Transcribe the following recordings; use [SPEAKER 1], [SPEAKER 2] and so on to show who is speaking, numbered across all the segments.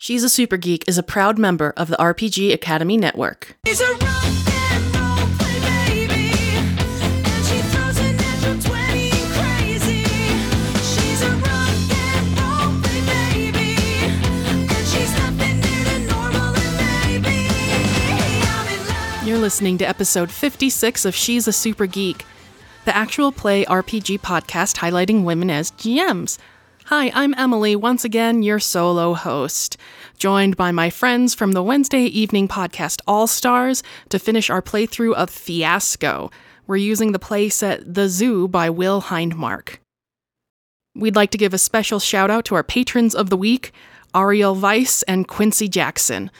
[SPEAKER 1] She's a Super Geek is a proud member of the RPG Academy Network.
[SPEAKER 2] She's a rock and roll play baby, and she throws a natural 20 crazy. She's a rock and roll play baby, and she's nothing near to normal and maybe I'm in love.
[SPEAKER 1] You're listening to episode 56 of She's a Super Geek, the actual play RPG podcast highlighting women as GMs. Hi, I'm Emily, once again, your solo host, joined by my friends from the Wednesday evening podcast All Stars to finish our playthrough of Fiasco. We're using the playset The Zoo by Will Hindmarch. We'd like to give a special shout out to our patrons of the week, Ariel Weiss and Quincy Jackson.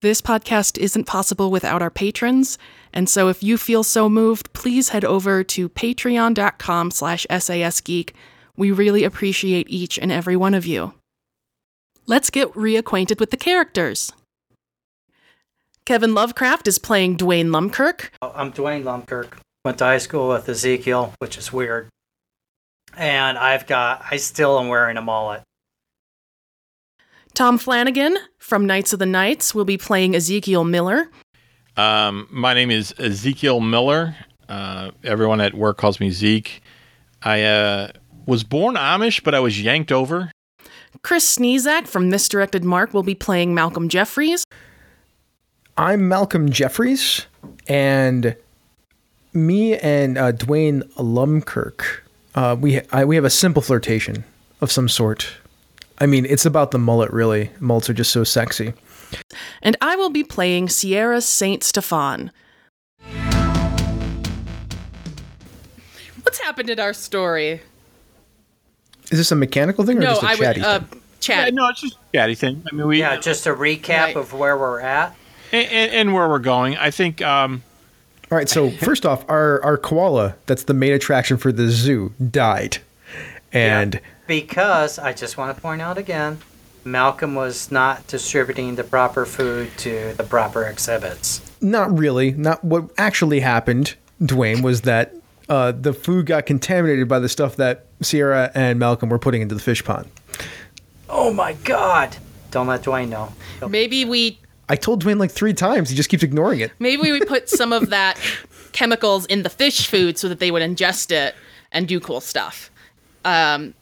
[SPEAKER 1] This podcast isn't possible without our patrons, and so if you feel so moved, please head over to patreon.com slash sasgeek. We really appreciate each and every one of you. Let's get reacquainted with the characters. Kevin Lovecraft is playing Dwayne Lumkirk.
[SPEAKER 3] I'm Dwayne Lumkirk. Went to high school with Ezekiel, which is weird. And I've got, I still am wearing a mullet.
[SPEAKER 1] Tom Flanagan from Knights of the Knights will be playing Ezekiel Miller.
[SPEAKER 4] Um, my name is Ezekiel Miller. Uh, everyone at work calls me Zeke. I uh, was born Amish, but I was yanked over.
[SPEAKER 1] Chris Sneezak from Misdirected Mark will be playing Malcolm Jeffries.
[SPEAKER 5] I'm Malcolm Jeffries, and me and uh, Dwayne Lumkirk, uh, we I, we have a simple flirtation of some sort. I mean, it's about the mullet, really. Mullets are just so sexy.
[SPEAKER 1] And I will be playing Sierra Saint Stefan. What's happened in our story?
[SPEAKER 5] Is this a mechanical thing or
[SPEAKER 1] no,
[SPEAKER 5] just a
[SPEAKER 1] I
[SPEAKER 5] chatty
[SPEAKER 1] would uh,
[SPEAKER 5] thing?
[SPEAKER 1] chat.
[SPEAKER 4] Yeah, no, it's just a chatty thing. I mean, we
[SPEAKER 3] Yeah, just a recap
[SPEAKER 1] Right.
[SPEAKER 3] of where we're at.
[SPEAKER 4] and, and, and where we're going. I think um,
[SPEAKER 5] All right, so first off, our our koala, that's the main attraction for the zoo, died, and
[SPEAKER 3] Because I just want to point out again, Malcolm was not distributing the proper food to the proper exhibits.
[SPEAKER 5] not really. Not what actually happened, Dwayne, was that uh, the food got contaminated by the stuff that Sierra and Malcolm were putting into the fish pond.
[SPEAKER 3] Oh my god! Don't let Dwayne know.
[SPEAKER 1] Maybe we
[SPEAKER 5] I told Dwayne like three times. He just keeps ignoring it.
[SPEAKER 1] maybe we put some of that chemicals in the fish food so that they would ingest it and do cool stuff. Um,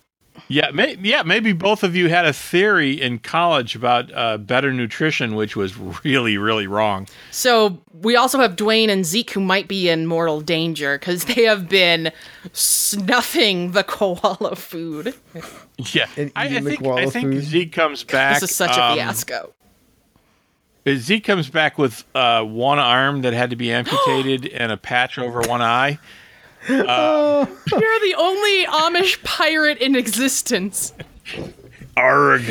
[SPEAKER 4] yeah, may, yeah, maybe both of you had a theory in college about uh, better nutrition, which was really, really wrong.
[SPEAKER 1] so we also have Dwayne and Zeke who might be in mortal danger because they have been snuffing the koala food.
[SPEAKER 4] Yeah,
[SPEAKER 5] And
[SPEAKER 4] I, I think I think. Zeke comes back.
[SPEAKER 1] This is such a
[SPEAKER 4] um,
[SPEAKER 1] fiasco.
[SPEAKER 4] Zeke comes back with uh, one arm that had to be amputated and a patch over one eye.
[SPEAKER 1] You're the only Amish pirate in existence.
[SPEAKER 4] Arg.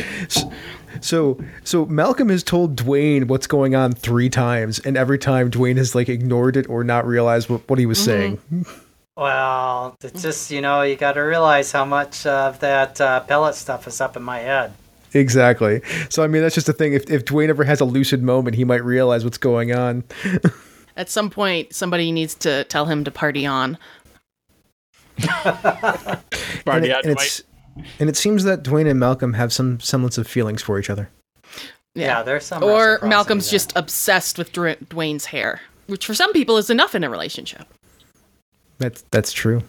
[SPEAKER 5] So, so Malcolm has told Dwayne what's going on three times, and every time Dwayne has like ignored it or not realized what, what he was saying.
[SPEAKER 3] Well, it's just, you know, you got to realize how much of that uh, pellet stuff is up in my head.
[SPEAKER 5] Exactly. So, I mean, that's just the thing. If if Dwayne ever has a lucid moment, he might realize what's going on.
[SPEAKER 1] At some point, somebody needs to tell him to party on.
[SPEAKER 5] and, it,
[SPEAKER 4] out,
[SPEAKER 5] and it's and it seems that Dwayne and Malcolm have some semblance of feelings for each other.
[SPEAKER 3] Yeah, there's some.
[SPEAKER 1] Or Malcolm's
[SPEAKER 3] there.
[SPEAKER 1] just obsessed with Dwayne's hair, which for some people is enough in a relationship.
[SPEAKER 5] That's that's true.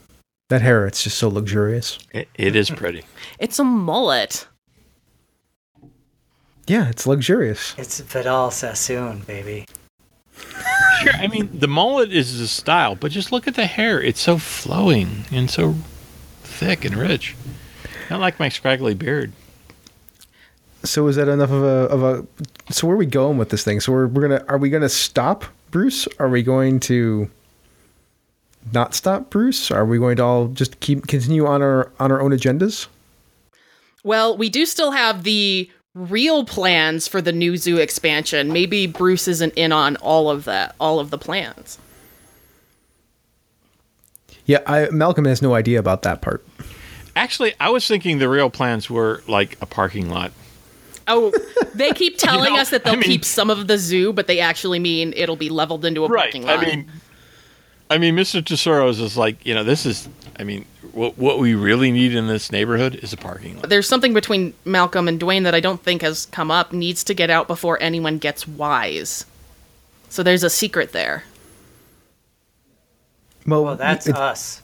[SPEAKER 5] That hair, it's just so luxurious.
[SPEAKER 4] It, it is pretty.
[SPEAKER 1] It's a mullet.
[SPEAKER 5] Yeah, it's luxurious.
[SPEAKER 3] It's Vidal Sassoon, baby.
[SPEAKER 4] Sure, I mean the mullet is the style, but just look at the hair. It's so flowing and so thick and rich. Not like my scraggly beard.
[SPEAKER 5] So is that enough of a of a? So where are we going with this thing? So we're we're gonna are we gonna stop Bruce? Are we going to not stop Bruce? Are we going to all just keep continue on our on our own agendas?
[SPEAKER 1] Well, we do still have the real plans for the new zoo expansion. Maybe Bruce isn't in on all of that, all of the plans.
[SPEAKER 5] Yeah, I, Malcolm has no idea about that part.
[SPEAKER 4] Actually, I was thinking the real plans were like a parking lot.
[SPEAKER 1] Oh, they keep telling
[SPEAKER 4] know,
[SPEAKER 1] us that they'll
[SPEAKER 4] I mean-
[SPEAKER 1] keep some of the zoo, but they actually mean it'll be leveled into a parking lot.
[SPEAKER 4] I mean, I mean, Mr. Tesoro is just like, you know, this is, I mean, what, what we really need in this neighborhood is a parking lot.
[SPEAKER 1] There's something between Malcolm and Dwayne that I don't think has come up. Needs to get out before anyone gets wise. So there's a secret there.
[SPEAKER 5] Well,
[SPEAKER 3] Well, that's
[SPEAKER 5] it-
[SPEAKER 3] us.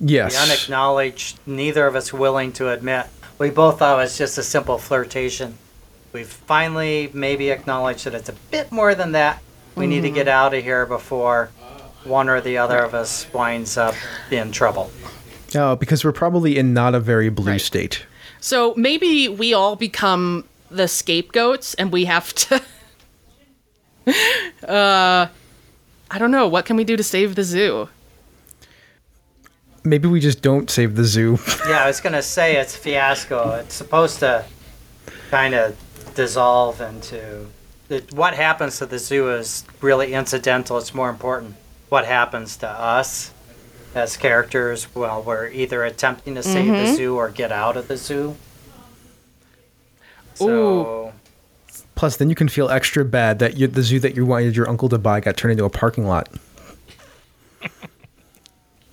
[SPEAKER 5] yes.
[SPEAKER 3] The unacknowledged, neither of us willing to admit. We both thought it was just a simple flirtation. We've finally maybe acknowledged that it's a bit more than that. We need to mm-hmm. get out of here before one or the other of us winds up in trouble.
[SPEAKER 5] Oh, because we're probably in not a very blue
[SPEAKER 1] Right.
[SPEAKER 5] state.
[SPEAKER 1] So maybe we all become the scapegoats and we have to. uh, I don't know. What can we do to save the zoo?
[SPEAKER 5] Maybe we just don't save the zoo.
[SPEAKER 3] Yeah, I was gonna say it's fiasco. It's supposed to kind of dissolve into it, what happens to the zoo is really incidental. It's more important what happens to us as characters while we're either attempting to save the zoo or get out of the zoo. So
[SPEAKER 5] Plus, then you can feel extra bad that you, the zoo that you wanted your uncle to buy got turned into a parking lot.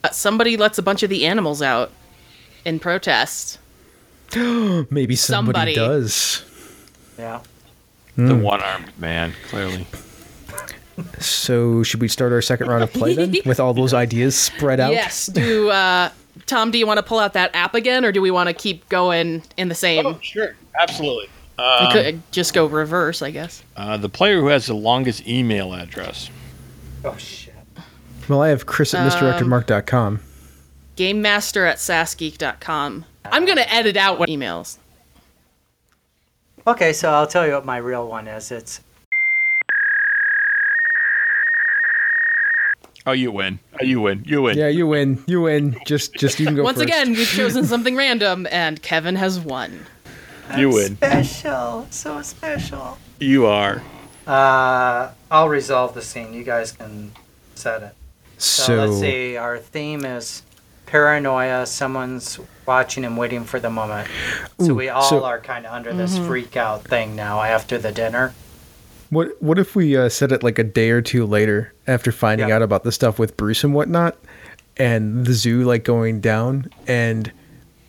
[SPEAKER 1] Uh, somebody lets a bunch of the animals out in protest.
[SPEAKER 5] Maybe somebody,
[SPEAKER 1] Somebody.
[SPEAKER 5] does.
[SPEAKER 3] yeah.
[SPEAKER 4] The
[SPEAKER 5] Hmm.
[SPEAKER 4] one armed man, clearly.
[SPEAKER 5] So, should we start our second round of play then, with all those ideas spread out?
[SPEAKER 1] Yes. Do uh, Tom? Do you want to pull out that app again, or do we want to keep going in the same?
[SPEAKER 4] Oh, sure. Absolutely.
[SPEAKER 1] we could just go reverse, I guess.
[SPEAKER 4] Uh, the player who has the longest email address.
[SPEAKER 3] Oh shit.
[SPEAKER 5] Well, I have Chris at misdirectedmark.com.
[SPEAKER 1] Game Master at sassgeek.com. I'm gonna edit out what emails.
[SPEAKER 3] Okay, so I'll tell you what my real one is. It's
[SPEAKER 4] Oh, you win. Oh, you win. You win.
[SPEAKER 5] Yeah, you win. You win. Just, just you can go
[SPEAKER 1] Once
[SPEAKER 5] first.
[SPEAKER 1] again, we've chosen something random, and Kevin has won.
[SPEAKER 4] You win.
[SPEAKER 3] special, so special.
[SPEAKER 4] You are.
[SPEAKER 3] Uh, I'll resolve the scene. You guys can set it. So,
[SPEAKER 5] So,
[SPEAKER 3] let's see. Our theme is paranoia. Someone's watching and waiting for the moment. so
[SPEAKER 5] Ooh,
[SPEAKER 3] we all
[SPEAKER 5] so-
[SPEAKER 3] are kind of under this freak out thing now after the dinner.
[SPEAKER 5] What what if we uh, set it like a day or two later after finding
[SPEAKER 3] Yeah.
[SPEAKER 5] out about the stuff with Bruce and whatnot, and the zoo like going down, and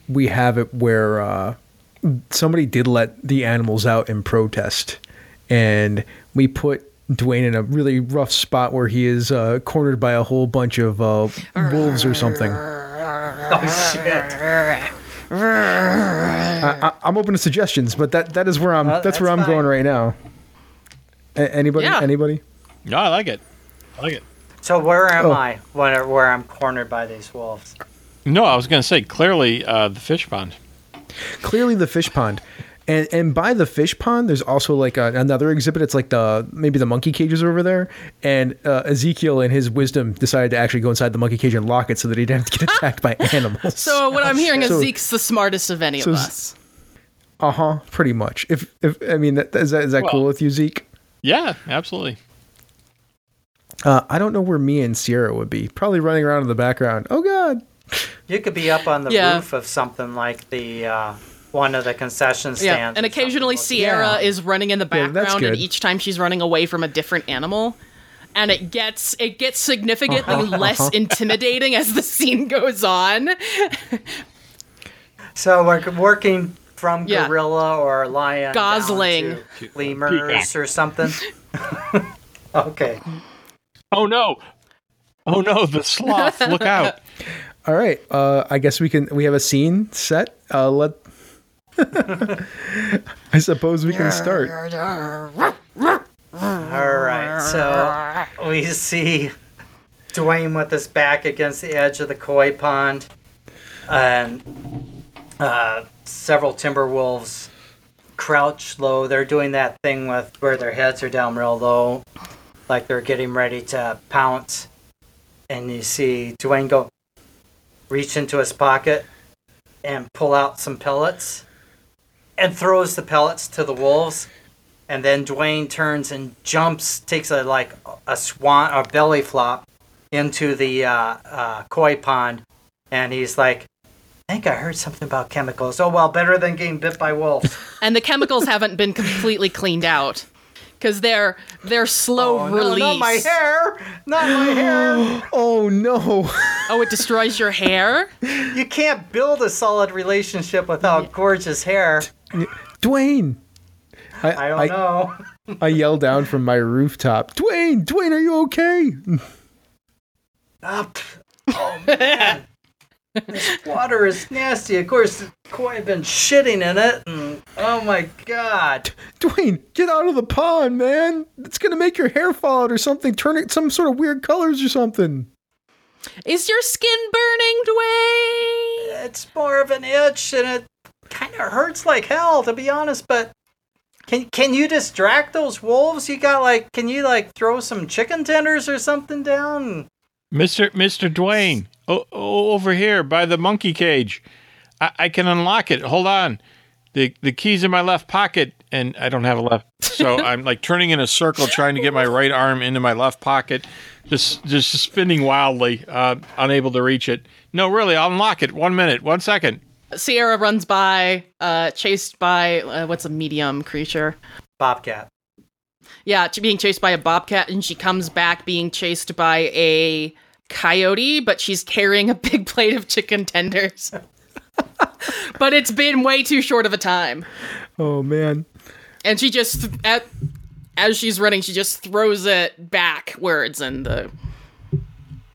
[SPEAKER 5] we have it where uh, somebody did let the animals out in protest, and we put Dwayne in a really rough spot where he is uh, cornered by a whole bunch of uh, wolves or something.
[SPEAKER 3] Oh shit!
[SPEAKER 5] I, I'm open to suggestions, but that that is where I'm.
[SPEAKER 3] Uh,
[SPEAKER 5] that's, where I'm going right now. A- anybody?
[SPEAKER 1] Yeah.
[SPEAKER 5] Anybody?
[SPEAKER 4] No, I like it. I like it.
[SPEAKER 3] So where am
[SPEAKER 5] Oh.
[SPEAKER 3] I when where I'm cornered by these wolves?
[SPEAKER 4] No, I was going to say clearly uh, the fish pond.
[SPEAKER 5] Clearly, the fish pond, and and by the fish pond, there's also like a, another exhibit. It's like the maybe the monkey cages over there, and uh, Ezekiel, in his wisdom, decided to actually go inside the monkey cage and lock it so that he didn't have to get attacked by animals.
[SPEAKER 1] So what I'm hearing is
[SPEAKER 5] So-
[SPEAKER 1] Zeke's the smartest of any
[SPEAKER 5] so
[SPEAKER 1] of us.
[SPEAKER 5] uh huh, pretty much. If if I mean, that, is that is that cool with you, Zeke?
[SPEAKER 4] Yeah, absolutely.
[SPEAKER 5] Uh, I don't know where me and Sierra would be. Probably running around in the background. Oh God.
[SPEAKER 3] You could be up on the
[SPEAKER 1] Yeah.
[SPEAKER 3] roof of something like the uh, one of the concession stands.
[SPEAKER 1] Yeah, and occasionally. Sierra
[SPEAKER 5] Yeah.
[SPEAKER 1] is running in the
[SPEAKER 5] Yeah,
[SPEAKER 1] background, and each time she's running away from a different animal, and it gets it gets significantly
[SPEAKER 5] Uh-huh,
[SPEAKER 1] less intimidating as the scene goes on.
[SPEAKER 3] So we're working from
[SPEAKER 1] Yeah.
[SPEAKER 3] gorilla or lion
[SPEAKER 1] Gosling.
[SPEAKER 3] to lemurs or something. okay.
[SPEAKER 4] Oh no! Oh no! The sloth! Look out!
[SPEAKER 5] All right. Uh, I guess we can. We have a scene set. Uh, let. I suppose we can start.
[SPEAKER 3] All right. So we see Dwayne with his back against the edge of the koi pond, and uh, several timber wolves crouch low. They're doing that thing with where their heads are down real low, like they're getting ready to pounce. And you see Dwayne go reach into his pocket and pull out some pellets and throws the pellets to the wolves. And then Dwayne turns and jumps, takes a like a swan a belly flop into the uh, uh, koi pond, and he's like, "I think I heard something about chemicals. Oh well, better than getting bit by wolves."
[SPEAKER 1] and the chemicals haven't been completely cleaned out because they're they're slow
[SPEAKER 3] Oh, no, not my hair. Not my hair.
[SPEAKER 5] Oh no.
[SPEAKER 1] Oh, it destroys your hair.
[SPEAKER 3] You can't build a solid relationship without gorgeous hair.
[SPEAKER 5] Dwayne. I,
[SPEAKER 3] I don't
[SPEAKER 5] I,
[SPEAKER 3] know.
[SPEAKER 5] I yell down from my rooftop. Dwayne, Dwayne, are you okay?
[SPEAKER 3] Ah, Up. Oh man. This water is nasty. Of course, Koi had been shitting in it, and oh my god.
[SPEAKER 5] Dwayne, get out of the pond, man. It's gonna make your hair fall out or something. Turn it some sort of weird colors or something.
[SPEAKER 1] Is your skin burning, Dwayne?
[SPEAKER 3] It's more of an itch, and it kind of hurts like hell, to be honest. But can can you distract those wolves? You got like, can you like throw some chicken tenders or something down?
[SPEAKER 4] Mr. Mr. Dwayne, o- o- over here by the monkey cage. I-, I can unlock it. Hold on. The the keys in my left pocket, and I don't have a left, so I'm like turning in a circle, trying to get my right arm into my left pocket, just just spinning wildly, uh, unable to reach it. No, really, I'll unlock it. One minute, one second.
[SPEAKER 1] Sierra runs by, uh, chased by uh, what's a medium creature?
[SPEAKER 3] Bobcat.
[SPEAKER 1] Yeah, ch- being chased by a bobcat, and she comes back being chased by a coyote, but she's carrying a big plate of chicken tenders. but it's been way too short of a time,
[SPEAKER 5] Oh man.
[SPEAKER 1] and she just at as she's running, she just throws it backwards, and the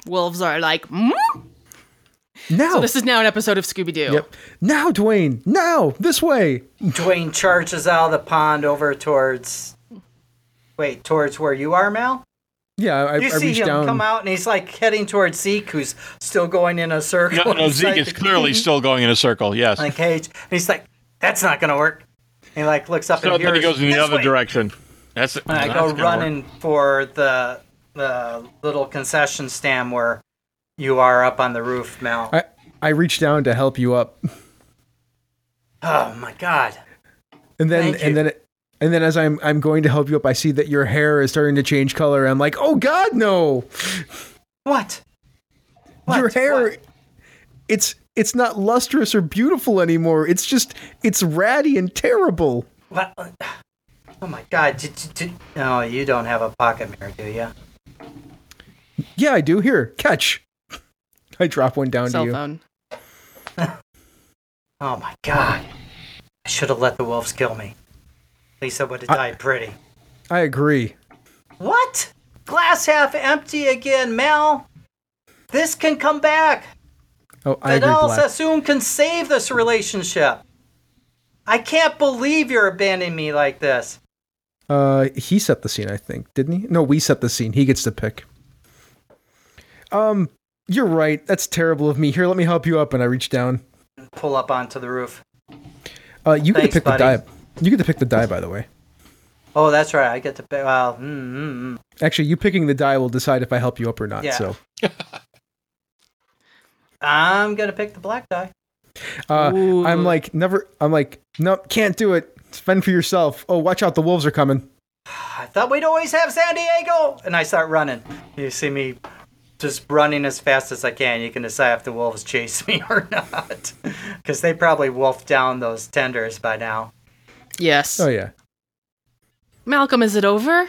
[SPEAKER 1] wolves are like, mm?
[SPEAKER 5] Now.
[SPEAKER 1] "So this is now an episode of Scooby Doo."
[SPEAKER 5] yep. Now, Dwayne. Now, this way.
[SPEAKER 3] Dwayne charges out of the pond over towards. Wait, towards where you are, Mal?
[SPEAKER 5] Yeah, I,
[SPEAKER 3] You
[SPEAKER 5] I
[SPEAKER 3] see
[SPEAKER 5] reach
[SPEAKER 3] him
[SPEAKER 5] down.
[SPEAKER 3] come out, and he's like heading towards Zeke, who's still going in a circle.
[SPEAKER 4] No, no,
[SPEAKER 3] inside
[SPEAKER 4] Zeke is clearly still going in a circle. Yes.
[SPEAKER 3] in a cage. And he's like, "That's not gonna work." And he like looks up
[SPEAKER 4] So
[SPEAKER 3] and
[SPEAKER 4] then
[SPEAKER 3] hears
[SPEAKER 4] he goes in the other
[SPEAKER 3] way."
[SPEAKER 4] direction. That's.
[SPEAKER 3] And I go
[SPEAKER 4] gonna
[SPEAKER 3] running for the the little concession stand where you are up on the roof, Mel.
[SPEAKER 5] I, I reach down to help you up.
[SPEAKER 3] Oh my god.
[SPEAKER 5] And then
[SPEAKER 3] Thank you.
[SPEAKER 5] and then and then as I'm I'm going to help you up, I see that your hair is starting to change color. I'm like, oh God, no!
[SPEAKER 3] What? What?
[SPEAKER 5] your hair,
[SPEAKER 3] What?
[SPEAKER 5] it's it's not lustrous or beautiful anymore. It's just it's ratty and terrible.
[SPEAKER 3] What? Oh my god. Did, did, did- No, you don't have a pocket mirror, do you?
[SPEAKER 5] Yeah, I do. Here, catch. I drop one down
[SPEAKER 1] Cell
[SPEAKER 5] to you.
[SPEAKER 1] phone.
[SPEAKER 3] Oh my god. I should have let the wolves kill me. Lisa would have
[SPEAKER 5] I-
[SPEAKER 3] died pretty.
[SPEAKER 5] I agree.
[SPEAKER 3] What? Glass half empty again, Mel. This can come back.
[SPEAKER 5] Oh, I agree. Vidal.
[SPEAKER 3] Sassoon can save this relationship. I can't believe you're abandoning me like this.
[SPEAKER 5] Uh, he set the scene, I think, didn't he? No, we set the scene. He gets to pick. Um, you're right. That's terrible of me. Here, let me help you up. And I reach down.
[SPEAKER 3] Pull up onto the roof.
[SPEAKER 5] Uh, you get to pick
[SPEAKER 3] buddy.
[SPEAKER 5] the die. You get to pick the die, by the way.
[SPEAKER 3] Oh, that's right. I get to pick. Well, mm, mm, mm.
[SPEAKER 5] Actually, you picking the die will decide if I help you up or not.
[SPEAKER 3] Yeah.
[SPEAKER 5] So,
[SPEAKER 3] I'm gonna pick the black die.
[SPEAKER 5] uh, I'm like never. I'm like, nope, can't do it. Spend for yourself. Oh, watch out! The wolves are coming.
[SPEAKER 3] I thought we'd always have San Diego. And I start running. You see me just running as fast as I can. You can decide if the wolves chase me or not, because they probably wolfed down those tenders by now.
[SPEAKER 1] Yes.
[SPEAKER 5] Oh yeah,
[SPEAKER 1] Malcolm, is it over?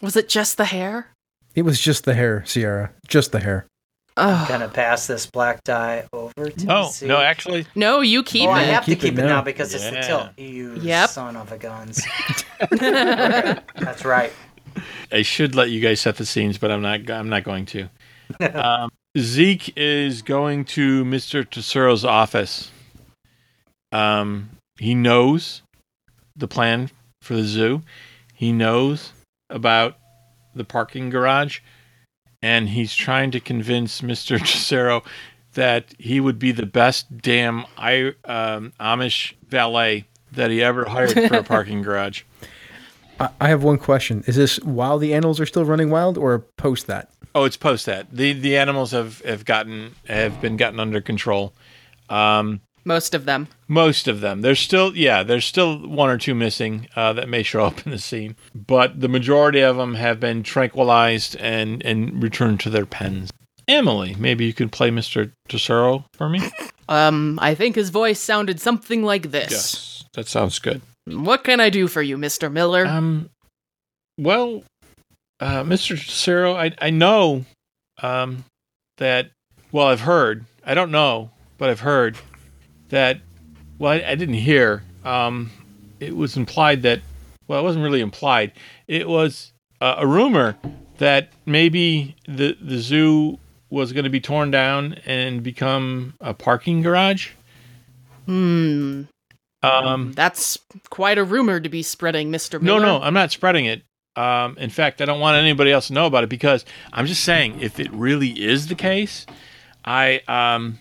[SPEAKER 1] Was it just the hair?
[SPEAKER 5] it was just the hair, Sierra. Just the hair.
[SPEAKER 1] Oh
[SPEAKER 3] Gonna pass this black die over to
[SPEAKER 4] Oh
[SPEAKER 3] Zeke.
[SPEAKER 4] no, actually,
[SPEAKER 1] no, you keep
[SPEAKER 3] Oh, I
[SPEAKER 1] it.
[SPEAKER 3] have
[SPEAKER 5] keep
[SPEAKER 3] to keep it
[SPEAKER 5] now.
[SPEAKER 3] now because it's the tilt. You
[SPEAKER 1] Yep.
[SPEAKER 3] son of a guns. That's right.
[SPEAKER 4] I should let you guys set the scenes, but I'm not. I'm not going to. um, Zeke is going to Mr. Tesoro's office. Um, he knows the plan for the zoo. He knows about the parking garage, and he's trying to convince Mr. Tesoro that he would be the best damn I, um, Amish valet that he ever hired for a parking garage.
[SPEAKER 5] I, I have one question. Is this while the animals are still running wild or post that?
[SPEAKER 4] Oh, it's post that. The the animals have, have gotten have been gotten under control. Um,
[SPEAKER 1] Most of them.
[SPEAKER 4] most of them. There's still yeah, there's still one or two missing uh, that may show up in the scene, but the majority of them have been tranquilized and and returned to their pens. Emily, maybe you could play Mr. Tesoro for me.
[SPEAKER 1] Um, I think his voice sounded something like this.
[SPEAKER 4] yes, that sounds good.
[SPEAKER 1] What can I do for you, Mr. Miller?
[SPEAKER 4] Um, Well, uh, Mr. Cicero, I I know um, that. Well, I've heard. I don't know, but I've heard that. Well, I, I didn't hear. Um, it was implied that. Well, it wasn't really implied. It was uh, a rumor that maybe the the zoo was going to be torn down and become a parking garage.
[SPEAKER 1] Hmm.
[SPEAKER 4] Um,
[SPEAKER 1] That's quite a rumor to be spreading, Mr.
[SPEAKER 4] No, no, I'm not spreading it. Um, in fact, I don't want anybody else to know about it because I'm just saying if it really is the case, I um,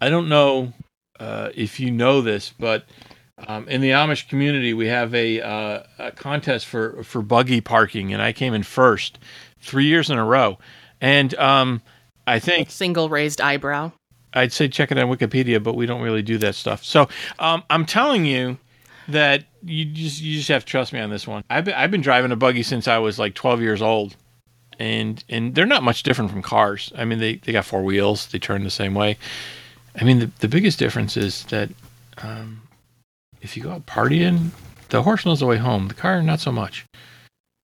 [SPEAKER 4] I don't know uh, if you know this, but um, in the Amish community, we have a, uh, a contest for for buggy parking, and I came in first three years in a row. And um, I think
[SPEAKER 1] Single raised eyebrow.
[SPEAKER 4] I'd say check it on Wikipedia, but we don't really do that stuff. So um, I'm telling you that you just you just have to trust me on this one. I've been, I've been driving a buggy since I was like 12 years old, and and they're not much different from cars. I mean, they they got four wheels, they turn the same way. I mean, the the biggest difference is that um, if you go out partying, the horse knows the way home. The car, not so much.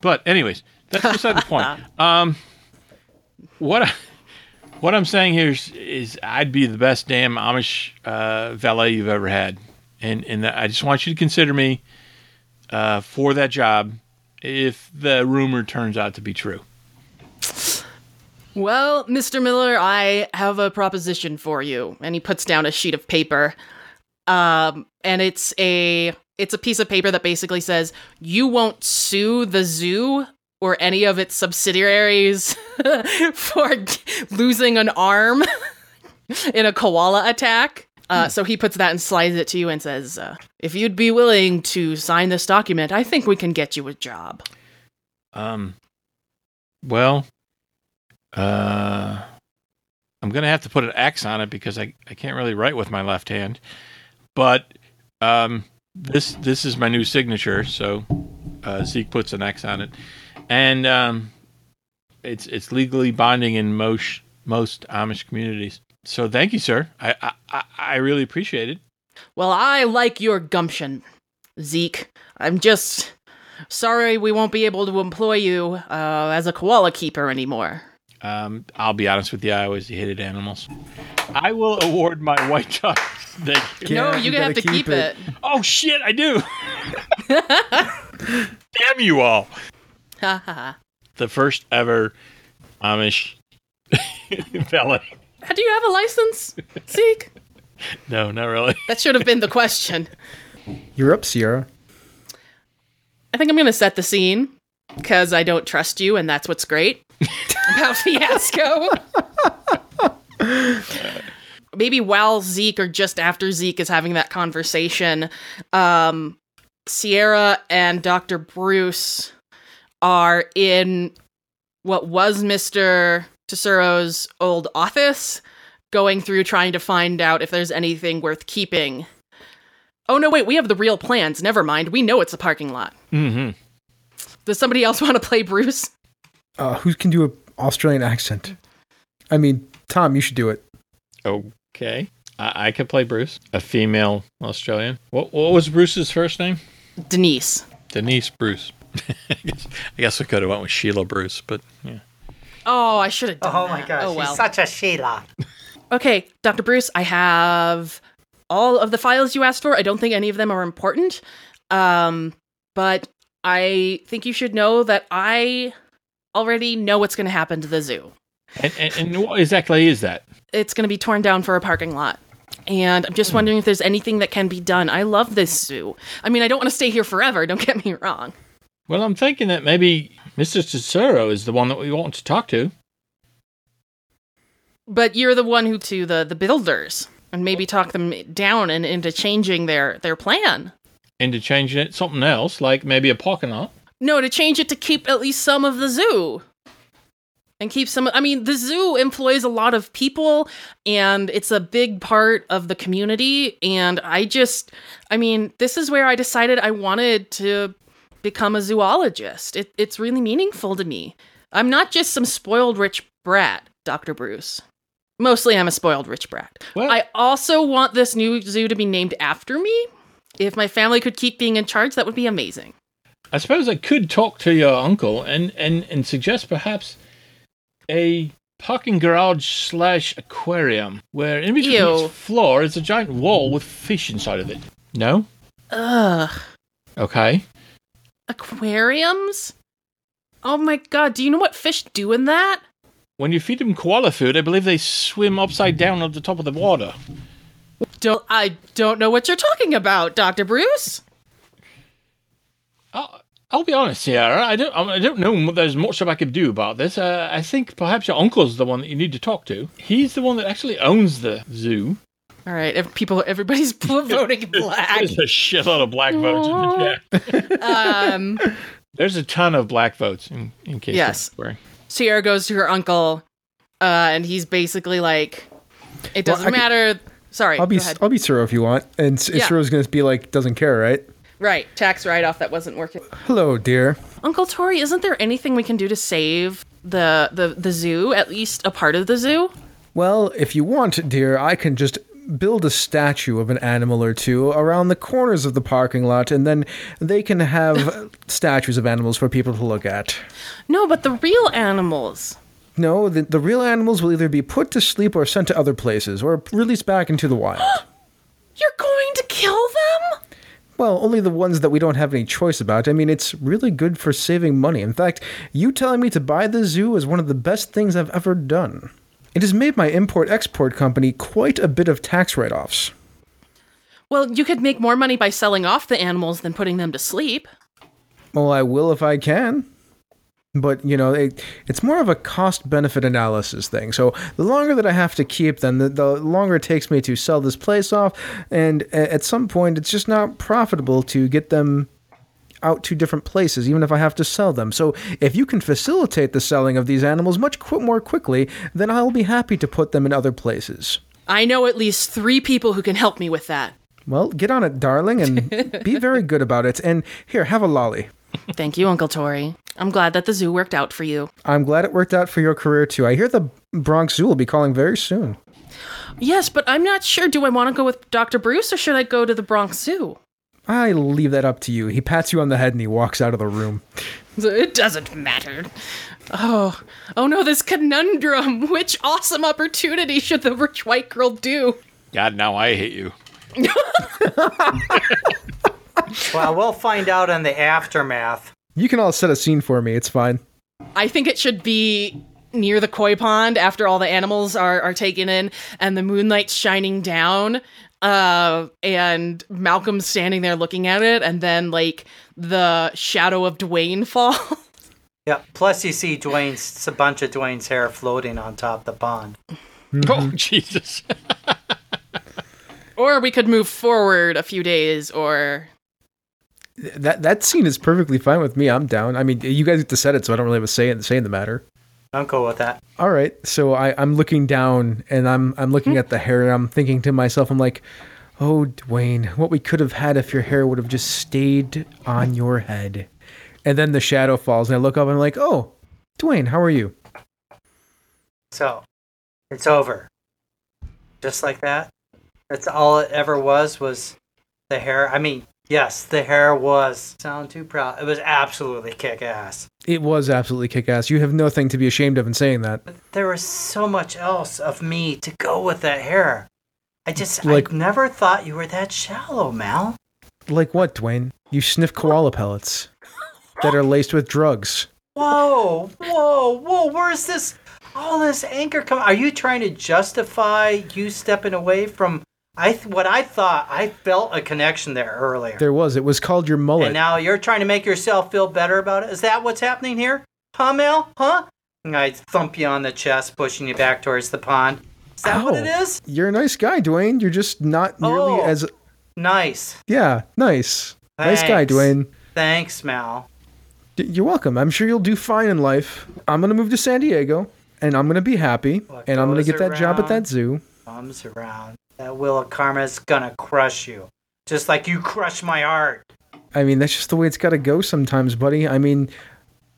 [SPEAKER 4] But anyways, that's beside the point. Um, what I, what I'm saying here is, is I'd be the best damn Amish uh, valet you've ever had, and and I just want you to consider me uh, for that job if the rumor turns out to be true.
[SPEAKER 1] Well, Mr. Miller, I have a proposition for you. And he puts down a sheet of paper. Um, and it's a it's a piece of paper that basically says you won't sue the zoo or any of its subsidiaries for g- losing an arm in a koala attack. Uh, so he puts that and slides it to you and says, uh, "If you'd be willing to sign this document, I think we can get you a job."
[SPEAKER 4] Um, well, uh, I'm gonna have to put an X on it because I, I can't really write with my left hand. But um, this this is my new signature, so uh, Zeke puts an X on it, and um, it's it's legally binding in most most Amish communities. So thank you, sir. I I, I- I really appreciate it.
[SPEAKER 1] Well, I like your gumption, Zeke. I'm just sorry we won't be able to employ you uh, as a koala keeper anymore.
[SPEAKER 4] Um, I'll be honest with you, I always hated animals. I will award my white duck. Thank you.
[SPEAKER 5] Yeah,
[SPEAKER 1] no,
[SPEAKER 5] you
[SPEAKER 1] you
[SPEAKER 5] gotta
[SPEAKER 1] have to
[SPEAKER 5] keep
[SPEAKER 1] keep
[SPEAKER 5] it.
[SPEAKER 1] it.
[SPEAKER 4] Oh shit, I do. Damn you all.
[SPEAKER 1] Ha ha ha.
[SPEAKER 4] The first ever Amish valet.
[SPEAKER 1] Do you have a license, Zeke?
[SPEAKER 4] No, not really.
[SPEAKER 1] That should have been the question.
[SPEAKER 5] You're up, Sierra.
[SPEAKER 1] I think I'm going to set the scene because I don't trust you, and that's what's great about Fiasco. Maybe while Zeke or just after Zeke is having that conversation, um, Sierra and Dr. Bruce are in what was Mr. Tesoro's old office, going through trying to find out if there's anything worth keeping. Oh, no, wait, we have the real plans. Never mind. We know it's a parking lot.
[SPEAKER 4] Mm-hmm.
[SPEAKER 1] Does somebody else want to play Bruce?
[SPEAKER 5] Uh, who can do an Australian accent? I mean, Tom, you should do it.
[SPEAKER 4] Okay. I, I could play Bruce, a female Australian. What, what was Bruce's first name?
[SPEAKER 1] Denise.
[SPEAKER 4] Denise Bruce. I guess I guess I could have went with Sheila Bruce, but yeah.
[SPEAKER 1] Oh, I should have done
[SPEAKER 3] Oh my
[SPEAKER 1] that.
[SPEAKER 3] gosh,
[SPEAKER 1] Oh, well.
[SPEAKER 3] she's such a Sheila.
[SPEAKER 1] Okay, Dr. Bruce, I have all of the files you asked for. I don't think any of them are important. Um, but I think you should know that I already know what's going to happen to the zoo.
[SPEAKER 4] And, and, and what exactly is that?
[SPEAKER 1] It's going to be torn down for a parking lot. And I'm just hmm. wondering if there's anything that can be done. I love this zoo. I mean, I don't want to stay here forever, don't get me wrong.
[SPEAKER 4] Well, I'm thinking that maybe Mr. Cicero is the one that we want to talk to.
[SPEAKER 1] But you're the one who to the the builders and maybe talk them down and into changing their their plan.
[SPEAKER 4] Into changing it something else, like maybe a parking lot.
[SPEAKER 1] No, to change it to keep at least some of the zoo. And keep some I mean, the zoo employs a lot of people and it's a big part of the community and I just I mean, this is where I decided I wanted to become a zoologist. It, it's really meaningful to me. I'm not just some spoiled rich brat, Dr. Bruce. Mostly I'm a spoiled rich brat.
[SPEAKER 4] Well-
[SPEAKER 1] I also want this new zoo to be named after me. If my family could keep being in charge, that would be amazing.
[SPEAKER 4] I suppose I could talk to your uncle and, and, and suggest perhaps a parking garage slash aquarium where in between
[SPEAKER 1] Ew.
[SPEAKER 4] each floor is a giant wall with fish inside of it. No?
[SPEAKER 1] Ugh.
[SPEAKER 4] Okay.
[SPEAKER 1] Aquariums? Oh my god, do you know what fish do in that?
[SPEAKER 4] When you feed them koala food, I believe they swim upside down at the top of the water.
[SPEAKER 1] Don't I don't know what you're talking about, Dr. Bruce.
[SPEAKER 4] I'll, I'll be honest, Sierra. I don't. I don't know. There's much that I could do about this. Uh, I think perhaps your uncle's the one that you need to talk to. He's the one that actually owns the zoo.
[SPEAKER 1] All right, if people everybody's voting black.
[SPEAKER 4] There's a shitload of black votes in the chat.
[SPEAKER 1] Um
[SPEAKER 4] There's a ton of black votes in, in case.
[SPEAKER 1] Yes.
[SPEAKER 4] you're.
[SPEAKER 1] Sierra goes to her uncle, uh, and he's basically like, "It doesn't
[SPEAKER 5] I could-
[SPEAKER 1] matter." Sorry,
[SPEAKER 5] I'll be
[SPEAKER 1] go ahead.
[SPEAKER 5] I'll be Suro if you want, and S-
[SPEAKER 1] Yeah.
[SPEAKER 5] Suro's gonna be like doesn't care, right?
[SPEAKER 1] Right. Tax write-off that wasn't working.
[SPEAKER 5] Hello, dear.
[SPEAKER 1] Uncle Tori, isn't there anything we can do to save the the the zoo? At least a part of the zoo.
[SPEAKER 5] Well, if you want, dear, I can just build a statue of an animal or two around the corners of the parking lot, and then they can have statues of animals for people to look at.
[SPEAKER 1] No, but the real animals.
[SPEAKER 5] No, the, the real animals will either be put to sleep or sent to other places, or released back into the wild.
[SPEAKER 1] You're going to kill them?
[SPEAKER 5] Well, only the ones that we don't have any choice about. I mean, it's really good for saving money. In fact, you telling me to buy the zoo is one of the best things I've ever done. It has made my import export company quite a bit of tax write offs.
[SPEAKER 1] Well, you could make more money by selling off the animals than putting them to sleep.
[SPEAKER 5] Well, I will if I can. But, you know, it, it's more of a cost benefit analysis thing. So the longer that I have to keep them, the, the longer it takes me to sell this place off. And at some point, it's just not profitable to get them out to different places, even if I have to sell them. So if you can facilitate the selling of these animals much qu- more quickly, then I'll be happy to put them in other places.
[SPEAKER 1] I know at least three people who can help me with that.
[SPEAKER 5] Well, get on it, darling, and be very good about it. And here, have a lolly.
[SPEAKER 1] Thank you, Uncle Tori. I'm glad that the zoo worked out for you.
[SPEAKER 5] I'm glad it worked out for your career too. I hear the Bronx Zoo will be calling very soon.
[SPEAKER 1] Yes, but I'm not sure. Do I want to go with Dr. Bruce or should I go to the Bronx Zoo?
[SPEAKER 5] I leave that up to you. He pats you on the head and he walks out of the room.
[SPEAKER 1] It doesn't matter. Oh, oh no, this conundrum. Which awesome opportunity should the rich white girl do?
[SPEAKER 4] God, now I hate you.
[SPEAKER 3] Well, we'll find out in the aftermath.
[SPEAKER 5] You can all set a scene for me. It's fine.
[SPEAKER 1] I think it should be near the koi pond after all the animals are, are taken in and the moonlight's shining down. Uh, and Malcolm's standing there looking at it, and then like the shadow of Dwayne fall.
[SPEAKER 3] Yeah. Plus, you see Dwayne's a bunch of Dwayne's hair floating on top of the pond.
[SPEAKER 4] Oh Jesus!
[SPEAKER 1] or we could move forward a few days, or
[SPEAKER 5] That that scene is perfectly fine with me. I'm down. I mean, you guys get to set it, so I don't really have a say in, say in the matter.
[SPEAKER 3] I'm cool with that.
[SPEAKER 5] All right. So I, I'm looking down and I'm I'm looking at the hair and I'm thinking to myself, I'm like, oh Dwayne, what we could have had if your hair would have just stayed on your head. And then the shadow falls and I look up and I'm like, oh, Dwayne, how are you?
[SPEAKER 3] So, it's over. Just like that. That's all it ever was. Was the hair? I mean, yes, the hair was. Sound too proud. It was absolutely kick ass.
[SPEAKER 5] It was absolutely kick ass. You have nothing to be ashamed of in saying that.
[SPEAKER 3] There was so much else of me to go with that hair. I just,
[SPEAKER 5] Like-
[SPEAKER 3] I never thought you were that shallow, Mal.
[SPEAKER 5] Like what, Dwayne? You sniff koala pellets that are laced with drugs.
[SPEAKER 3] Whoa, whoa, whoa! Where's this? All this anger coming. Are you trying to justify you stepping away from? I th- what I thought. I felt a connection there earlier.
[SPEAKER 5] There was. It was called your mullet.
[SPEAKER 3] And now you're trying to make yourself feel better about it? Is that what's happening here? Huh, Mel? Huh? And I thump you on the chest, pushing you back towards the pond. Is that what it is?
[SPEAKER 5] You're a nice guy, Dwayne. You're just not nearly
[SPEAKER 3] Oh.
[SPEAKER 5] as
[SPEAKER 3] Nice.
[SPEAKER 5] yeah, nice. Nice guy, Dwayne.
[SPEAKER 3] Thanks, Mal.
[SPEAKER 5] D- You're welcome. I'm sure you'll do fine in life. I'm gonna move to San Diego, and I'm gonna be happy,
[SPEAKER 3] What
[SPEAKER 5] and I'm gonna get that job at that zoo.
[SPEAKER 3] Comes around. That will of karma is gonna crush you. Just like you crushed my heart.
[SPEAKER 5] I mean, that's just the way it's gotta go sometimes, buddy. I mean,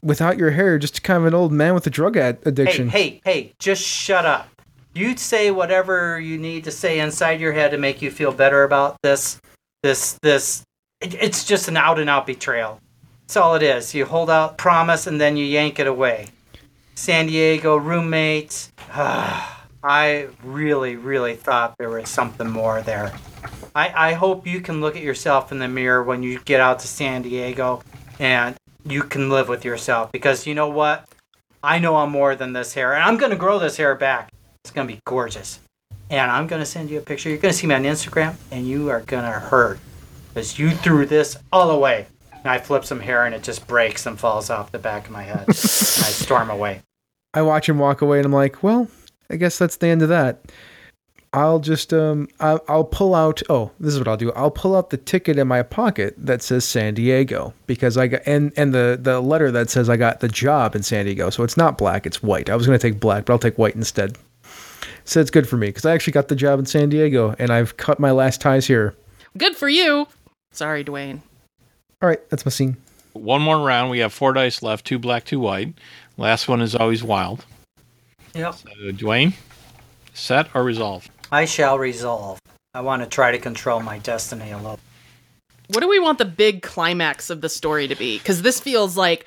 [SPEAKER 5] without your hair, you're just kind of an old man with a drug ad- addiction.
[SPEAKER 3] Hey, hey, hey, just shut up. You say whatever you need to say inside your head to make you feel better about this. This, this. It, it's just an out and out betrayal. That's all it is. You hold out promise and then you yank it away. San Diego roommates. Ah. I really, really thought there was something more there. I, I hope you can look at yourself in the mirror when you get out to San Diego and you can live with yourself because you know what? I know I'm more than this hair and I'm going to grow this hair back. It's going to be gorgeous. And I'm going to send you a picture. You're going to see me on Instagram and you are going to hurt because you threw this all away. And I flip some hair and it just breaks and falls off the back of my head. I storm away.
[SPEAKER 5] I watch him walk away and I'm like, well, I guess that's the end of that. I'll just um I'll, I'll pull out oh this is what I'll do I'll pull out the ticket in my pocket that says San Diego because I got and and the the letter that says I got the job in San Diego so it's not black it's white I was gonna take black but I'll take white instead so it's good for me because I actually got the job in San Diego and I've cut my last ties here
[SPEAKER 1] Good for you. Sorry, Dwayne.
[SPEAKER 5] all right that's my scene
[SPEAKER 4] One more round. We have four dice left. Two black, two white. Last one is always wild.
[SPEAKER 3] Yep.
[SPEAKER 4] So, Dwayne, set or resolve?
[SPEAKER 3] I shall resolve. I want to try to control my destiny a little.
[SPEAKER 1] What do we want the big climax of the story to be? Because this feels like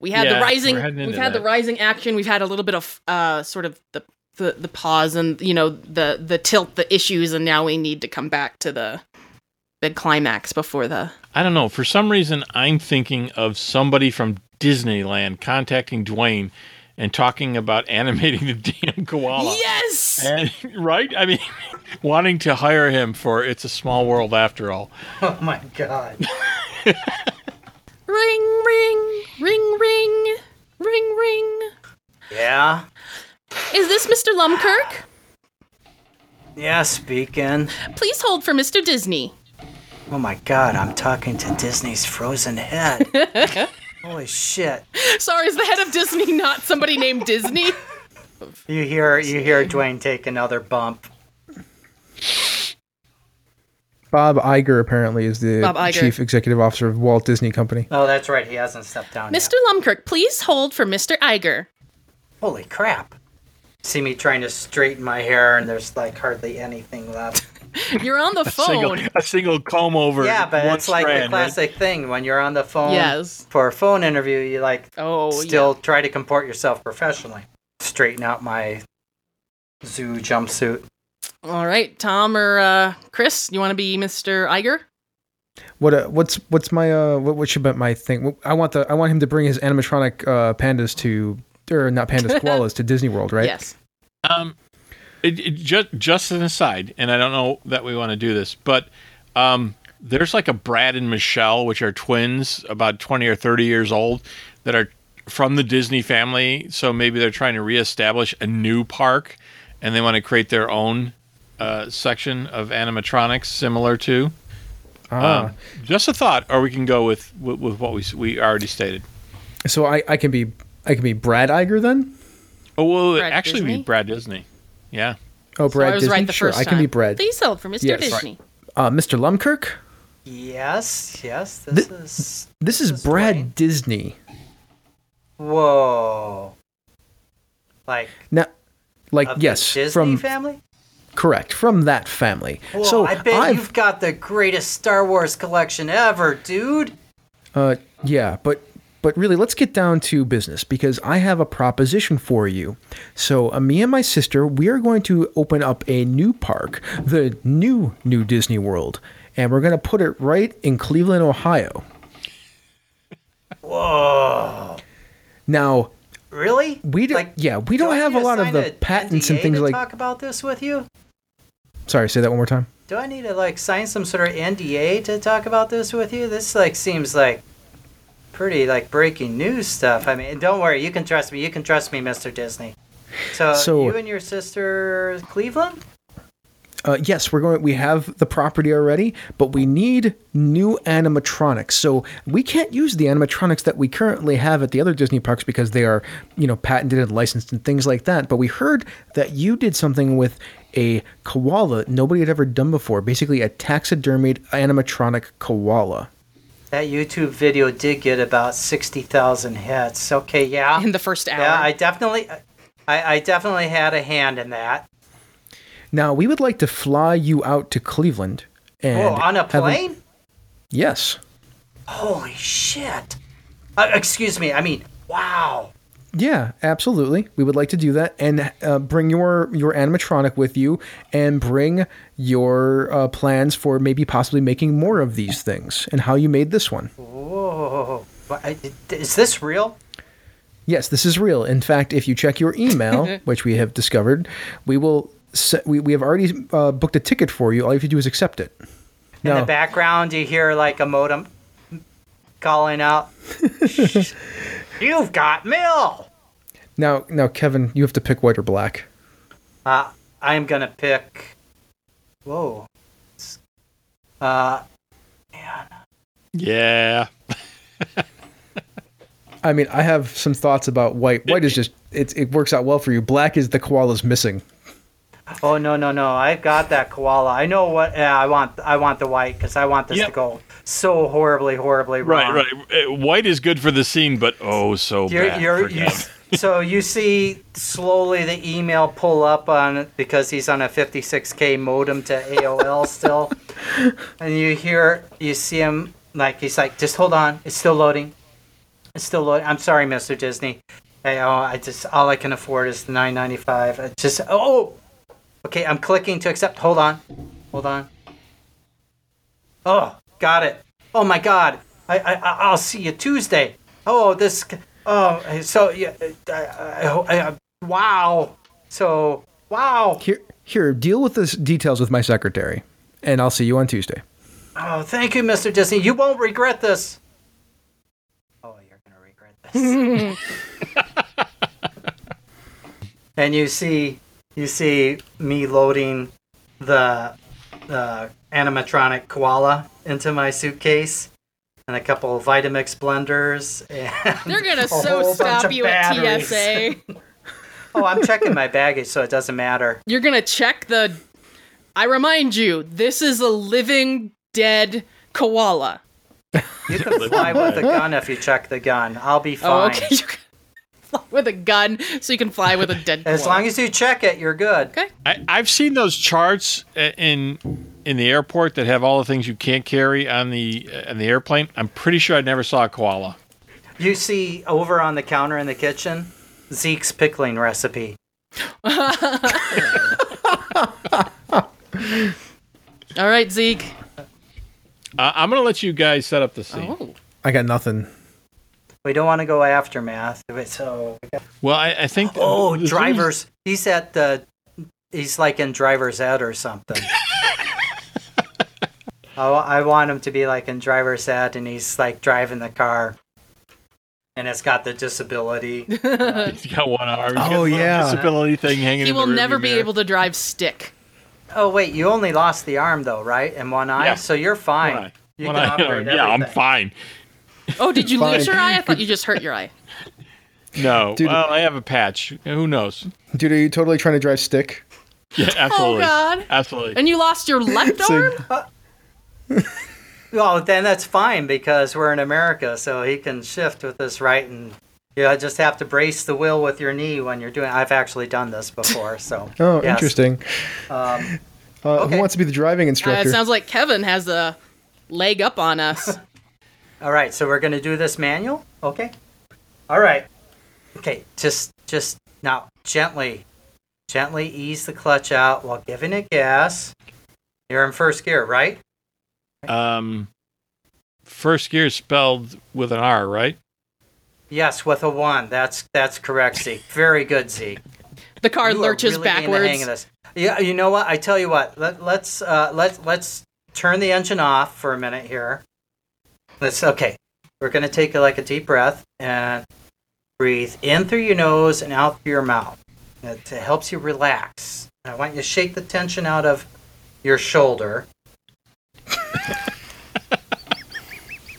[SPEAKER 1] we had
[SPEAKER 4] Yeah,
[SPEAKER 1] the rising,
[SPEAKER 4] we're heading
[SPEAKER 1] we've
[SPEAKER 4] into
[SPEAKER 1] had the rising action. We've had a little bit of uh, sort of the, the the pause and you know the the tilt, the issues, and now we need to come back to the big climax before the.
[SPEAKER 4] I don't know. For some reason, I'm thinking of somebody from Disneyland contacting Dwayne and talking about animating the damn koala.
[SPEAKER 1] Yes.
[SPEAKER 4] And, right? I mean, wanting to hire him for It's a Small World After All.
[SPEAKER 3] Oh my god.
[SPEAKER 1] Ring, ring, ring, ring, ring, ring.
[SPEAKER 3] yeah?
[SPEAKER 1] Is this Mr. Lumkirk?
[SPEAKER 3] Yeah, speaking.
[SPEAKER 1] Please hold for Mr. Disney.
[SPEAKER 3] Oh my god, I'm talking to Disney's frozen head. Holy shit.
[SPEAKER 1] Sorry, is the head of Disney not somebody named Disney?
[SPEAKER 3] You hear you hear Dwayne take another bump.
[SPEAKER 5] Bob Iger apparently is the
[SPEAKER 1] Bob Iger.
[SPEAKER 5] chief executive officer of Walt Disney Company
[SPEAKER 3] Oh, that's right, he hasn't stepped down
[SPEAKER 1] Mr.
[SPEAKER 3] yet.
[SPEAKER 1] Lumkirk, please hold for Mr. Iger.
[SPEAKER 3] Holy crap. See me trying to straighten my hair and there's like hardly anything left.
[SPEAKER 1] You're on the
[SPEAKER 4] Single,
[SPEAKER 1] phone.
[SPEAKER 4] a single comb over.
[SPEAKER 3] yeah, but
[SPEAKER 4] one
[SPEAKER 3] it's like the
[SPEAKER 4] strand, right?
[SPEAKER 3] classic thing when you're on the phone
[SPEAKER 1] Yes.
[SPEAKER 3] for a phone interview, you like
[SPEAKER 1] Oh,
[SPEAKER 3] still try to comport yourself professionally. Straighten out my zoo jumpsuit.
[SPEAKER 1] All right, Tom or uh, Chris, you want to be Mr. Iger?
[SPEAKER 5] what uh, what's what's my uh what, what should be my thing I want the I want him to bring his animatronic uh pandas to or not pandas koalas to Disney World right
[SPEAKER 1] Yes.
[SPEAKER 4] Um, it, it just just an aside, and I don't know that we want to do this, but um, there's like a Brad and Michelle, which are twins, about twenty or thirty years old, that are from the Disney family. So maybe they're trying to reestablish a new park, and they want to create their own uh, section of animatronics similar to.
[SPEAKER 5] ah.
[SPEAKER 4] Um, just a thought, or we can go with with, with what we we already stated.
[SPEAKER 5] so I I can be I can be Brad Iger then
[SPEAKER 4] Oh well,
[SPEAKER 1] Brad
[SPEAKER 4] actually,
[SPEAKER 1] Disney?
[SPEAKER 4] be Brad Disney. Yeah.
[SPEAKER 5] oh
[SPEAKER 1] So
[SPEAKER 5] Brad
[SPEAKER 1] I was
[SPEAKER 5] Disney
[SPEAKER 1] right the
[SPEAKER 5] sure
[SPEAKER 1] first
[SPEAKER 5] I can be Brad
[SPEAKER 1] Please hold for Mr.
[SPEAKER 5] Yes.
[SPEAKER 1] Disney.
[SPEAKER 5] uh Mr. Lumkirk
[SPEAKER 3] Yes, yes, this is
[SPEAKER 5] This is
[SPEAKER 3] This is
[SPEAKER 5] Brad
[SPEAKER 3] Dwayne.
[SPEAKER 5] Disney.
[SPEAKER 3] whoa. Like
[SPEAKER 5] Now, like
[SPEAKER 3] of
[SPEAKER 5] yes,
[SPEAKER 3] the Disney
[SPEAKER 5] from
[SPEAKER 3] family?
[SPEAKER 5] correct from that family.
[SPEAKER 3] Whoa,
[SPEAKER 5] so
[SPEAKER 3] I bet
[SPEAKER 5] I've
[SPEAKER 3] you've got the greatest Star Wars collection ever, dude.
[SPEAKER 5] uh yeah, but but really let's get down to business because I have a proposition for you. So uh, me and my sister, we are going to open up a new park, the new new Disney World, and we're going to put it right in Cleveland, Ohio.
[SPEAKER 3] Whoa.
[SPEAKER 5] Now,
[SPEAKER 3] Really?
[SPEAKER 5] We don't- yeah, we don't
[SPEAKER 3] do
[SPEAKER 5] have a lot of the patents and things
[SPEAKER 3] to
[SPEAKER 5] like-
[SPEAKER 3] talk about this with you?
[SPEAKER 5] sorry, say that one more time.
[SPEAKER 3] Do I need to like sign some sort of NDA to talk about this with you? This like seems like pretty like breaking news stuff. I mean, don't worry, you can trust me. You can trust me, Mr. Disney. So,
[SPEAKER 5] So-
[SPEAKER 3] you and your sister Cleveland?
[SPEAKER 5] Uh, yes, we're going. We have the property already, but we need new animatronics. So we can't use the animatronics that we currently have at the other Disney parks because they are, you know, patented and licensed and things like that. But we heard that you did something with a koala nobody had ever done before. Basically, a taxidermied animatronic koala.
[SPEAKER 3] That YouTube video did get about sixty thousand hits. Okay, yeah.
[SPEAKER 1] In the first hour.
[SPEAKER 3] Yeah, I definitely, I, I definitely had a hand in that.
[SPEAKER 5] Now we would like to fly you out to Cleveland and
[SPEAKER 3] Oh, on a
[SPEAKER 5] have a-
[SPEAKER 3] plane?
[SPEAKER 5] yes.
[SPEAKER 3] Holy shit! Uh, excuse me. I mean, wow.
[SPEAKER 5] Yeah, absolutely. We would like to do that and uh, bring your your animatronic with you and bring your uh, plans for maybe possibly making more of these things and how you made this one.
[SPEAKER 3] Whoa. Is this real?
[SPEAKER 5] Yes, this is real. In fact, if you check your email, which we have discovered, we will we, we have already uh, booked a ticket for you. All you have to do is accept it.
[SPEAKER 3] In
[SPEAKER 5] No.
[SPEAKER 3] the background, you hear like a modem calling out, You've got mail!
[SPEAKER 5] Now, now, Kevin, you have to pick white or black.
[SPEAKER 3] Uh, I'm gonna pick. Whoa. Uh,
[SPEAKER 4] Yeah.
[SPEAKER 5] I mean, I have some thoughts about white. White is just it, it works out well for you. Black is the koala's missing.
[SPEAKER 3] oh no no no! I've got that koala. I know what. Yeah, I want. I want the white because I want this
[SPEAKER 4] Yep.
[SPEAKER 3] to go so horribly, horribly wrong.
[SPEAKER 4] Right, right. White is good for the scene, but oh, so
[SPEAKER 3] You're,
[SPEAKER 4] bad.
[SPEAKER 3] you're,
[SPEAKER 4] for
[SPEAKER 3] you,
[SPEAKER 4] Kev.
[SPEAKER 3] So you see slowly the email pull up on it because he's on a 56k modem to AOL still, and you hear you see him like he's like just hold on, it's still loading, it's still loading. I'm sorry, Mr. Disney. Hey, oh, I just all I can afford is the 9.95. I just oh, okay, I'm clicking to accept. Hold on, hold on. Oh, got it. Oh my God, I I- I'll see you Tuesday. Oh, this. Oh, so yeah. I, I, I, wow. So wow.
[SPEAKER 5] Here, here, deal with the details with my secretary, and I'll see you on Tuesday.
[SPEAKER 3] Oh, thank you, Mr. Disney. You won't regret this. Oh, you're gonna regret this. and you see, you see me loading the the animatronic koala into my suitcase, and a couple of Vitamix blenders. And
[SPEAKER 1] They're gonna so stop
[SPEAKER 3] of
[SPEAKER 1] you at
[SPEAKER 3] batteries.
[SPEAKER 1] TSA.
[SPEAKER 3] Oh, I'm checking my baggage, so it doesn't matter.
[SPEAKER 1] You're gonna check the. I remind you, this is a living dead koala.
[SPEAKER 3] You can fly with a gun if you check the gun. I'll be fine.
[SPEAKER 1] Oh,
[SPEAKER 3] fine.
[SPEAKER 1] okay. You can fly with a gun, so you can fly with a dead koala.
[SPEAKER 3] As long as you check it, you're good.
[SPEAKER 1] Okay.
[SPEAKER 4] I, I've seen those charts uh, in in the airport that have all the things you can't carry on the uh, on the airplane. I'm pretty sure I never saw a koala.
[SPEAKER 3] You see over on the counter in the kitchen, Zeke's pickling recipe.
[SPEAKER 1] All right, Zeke.
[SPEAKER 4] Uh, I'm gonna let you guys set up the scene.
[SPEAKER 1] Oh.
[SPEAKER 5] I got nothing.
[SPEAKER 3] We don't want to go aftermath. So,
[SPEAKER 4] Well, I, I think.
[SPEAKER 3] oh,
[SPEAKER 4] as soon
[SPEAKER 3] drivers. He's at the. He's like in driver's ed or something. I, I want him to be like in driver's ed, and he's like driving the car, and it's got the disability.
[SPEAKER 4] He's got one arm.
[SPEAKER 5] Oh,
[SPEAKER 4] he's Oh,
[SPEAKER 5] yeah.
[SPEAKER 4] disability thing hanging.
[SPEAKER 1] He
[SPEAKER 4] in
[SPEAKER 1] will
[SPEAKER 4] the
[SPEAKER 1] never be
[SPEAKER 4] mirror.
[SPEAKER 1] able to drive stick.
[SPEAKER 3] Oh wait, you only lost the arm though, right? And one eye,
[SPEAKER 4] Yeah.
[SPEAKER 3] so you're fine.
[SPEAKER 4] One eye.
[SPEAKER 3] You
[SPEAKER 4] One
[SPEAKER 3] can
[SPEAKER 4] eye.
[SPEAKER 3] operate
[SPEAKER 4] yeah, I'm fine.
[SPEAKER 1] Oh, did you lose your eye? I thought you just hurt your eye.
[SPEAKER 4] No,
[SPEAKER 5] Dude.
[SPEAKER 4] well, I have a patch. Who knows?
[SPEAKER 5] Dude, are you totally trying to drive stick?
[SPEAKER 4] Yeah, oh, absolutely.
[SPEAKER 1] Oh God!
[SPEAKER 4] Absolutely.
[SPEAKER 1] And you lost your left
[SPEAKER 5] So-
[SPEAKER 1] arm?
[SPEAKER 3] Uh, Well, then that's fine because we're in America, so he can shift with his right, and you know, just have to brace the wheel with your knee when you're doing. I've actually done this before, so.
[SPEAKER 5] Oh,
[SPEAKER 3] yes.
[SPEAKER 5] interesting.
[SPEAKER 3] Um,
[SPEAKER 5] Uh,
[SPEAKER 3] okay.
[SPEAKER 5] Who wants to be the driving
[SPEAKER 1] Uh,
[SPEAKER 5] instructor?
[SPEAKER 1] it sounds like Kevin has a leg up on us.
[SPEAKER 3] all right, so we're gonna do this manual, okay? All right. Okay, just just now gently, gently ease the clutch out while giving it gas. You're in first gear, right?
[SPEAKER 4] Um, first gear is spelled with an R, right?
[SPEAKER 3] Yes, with a one. That's that's correct, Zeke. Very good, Zeke.
[SPEAKER 1] The car
[SPEAKER 3] You
[SPEAKER 1] lurches
[SPEAKER 3] really getting the hang
[SPEAKER 1] backwards.
[SPEAKER 3] of this. Yeah, you know what? I tell you what. Let, let's uh, let let's turn the engine off for a minute here. Let's okay. We're gonna take a, like a deep breath and breathe in through your nose and out through your mouth. It, it helps you relax. I want you to shake the tension out of your shoulder.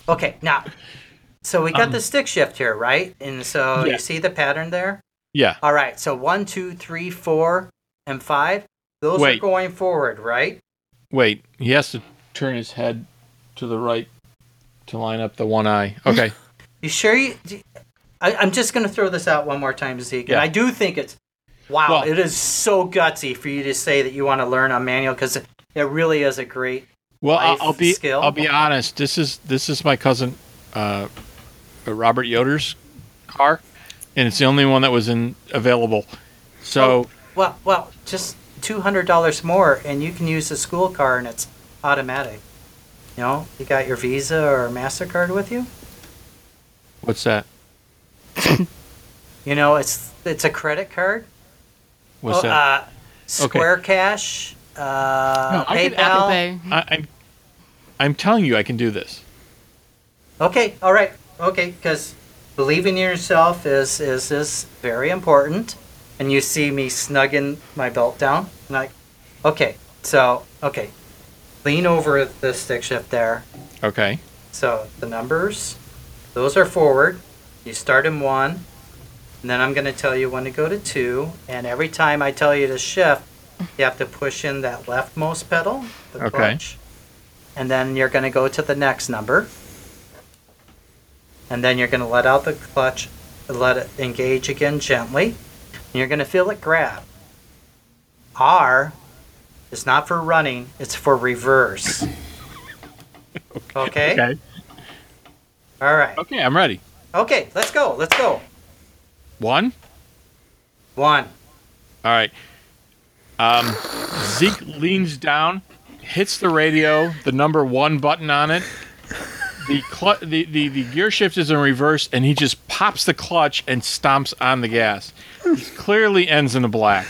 [SPEAKER 3] okay, now. So we got
[SPEAKER 4] Um,
[SPEAKER 3] the stick shift here, right? And so
[SPEAKER 4] Yeah.
[SPEAKER 3] you see the pattern there.
[SPEAKER 4] Yeah.
[SPEAKER 3] All right, so one, two, three, four, and five. Those
[SPEAKER 4] Wait.
[SPEAKER 3] are going forward, right?
[SPEAKER 4] Wait, he has to turn his head to the right to line up the one eye. Okay.
[SPEAKER 3] You sure you? I, I'm just going to throw this out one more time, Zeke.
[SPEAKER 4] Yeah.
[SPEAKER 3] And I do think it's wow.
[SPEAKER 4] Well-
[SPEAKER 3] it is so gutsy for you to say that you want to learn on manual because it really is a great.
[SPEAKER 4] Well, I'll, be
[SPEAKER 3] skill.
[SPEAKER 4] I'll be honest. This is this is my cousin uh, Robert Yoder's car, and it's the only one that was in available. So
[SPEAKER 3] Well, well, just two hundred dollars more, and you can use the school car, and it's automatic. You know, you got your Visa or Mastercard with you.
[SPEAKER 4] what's that?
[SPEAKER 3] You know, it's it's a credit card.
[SPEAKER 4] What's
[SPEAKER 3] Oh,
[SPEAKER 4] that?
[SPEAKER 3] Uh, Square Cash, uh,
[SPEAKER 4] No, I can
[SPEAKER 3] PayPal.
[SPEAKER 1] Apple Pay.
[SPEAKER 4] I, I'm I'm telling you, I can do this.
[SPEAKER 3] Okay, all right, okay, because believing in yourself is is is very important. And you see me snugging my belt down, and like, okay, so okay, lean over the stick shift there.
[SPEAKER 4] Okay.
[SPEAKER 3] So the numbers, those are forward. You start in one, and then I'm going to tell you when to go to two. And every time I tell you to shift, you have to push in that leftmost pedal, the
[SPEAKER 4] Okay.
[SPEAKER 3] clutch. And then you're going to go to the next number. And then you're going to let out the clutch, let it engage again gently. And you're going to feel it grab. R is not for running, it's for reverse. Okay?
[SPEAKER 4] Okay.
[SPEAKER 3] All right.
[SPEAKER 4] Okay, I'm ready.
[SPEAKER 3] Okay, let's go. Let's go.
[SPEAKER 4] One.
[SPEAKER 3] One.
[SPEAKER 4] All right. Um, Zeke leans down, hits the radio, the number one button on it. The, clu- the, the the gear shift is in reverse, and he just pops the clutch and stomps on the gas. He clearly ends in a black.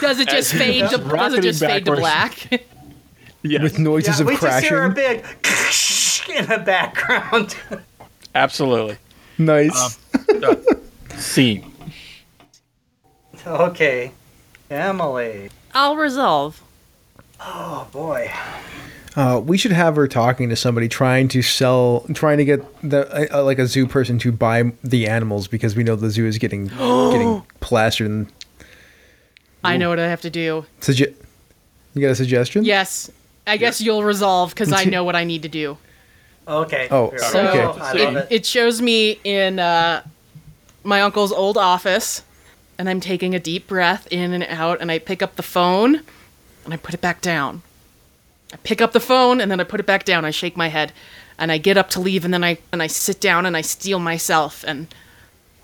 [SPEAKER 1] Does it just fade to does it just fade to
[SPEAKER 4] backwards.
[SPEAKER 1] black?
[SPEAKER 4] Yes,
[SPEAKER 5] with noises
[SPEAKER 3] Yeah,
[SPEAKER 5] of
[SPEAKER 3] we just hear a
[SPEAKER 5] crashing.
[SPEAKER 3] big in the background.
[SPEAKER 4] absolutely.
[SPEAKER 5] Nice.
[SPEAKER 4] Scene.
[SPEAKER 3] okay, Emily.
[SPEAKER 1] I'll resolve.
[SPEAKER 3] Oh boy.
[SPEAKER 5] Uh, we should have her talking to somebody trying to sell, trying to get the uh, like a zoo person to buy the animals because we know the zoo is getting getting plastered. And
[SPEAKER 1] I know what I have to do.
[SPEAKER 5] suge- you got a suggestion?
[SPEAKER 1] Yes. I guess you'll resolve because I know what I need to do.
[SPEAKER 3] Okay.
[SPEAKER 5] Oh,
[SPEAKER 3] Here
[SPEAKER 1] So
[SPEAKER 3] go. I love
[SPEAKER 1] it,
[SPEAKER 3] it.
[SPEAKER 1] it shows me in uh, my uncle's old office, and I'm taking a deep breath in and out, and I pick up the phone, and I put it back down. I pick up the phone, and then I put it back down. I shake my head, and I get up to leave, and then I and I sit down and I steel myself, and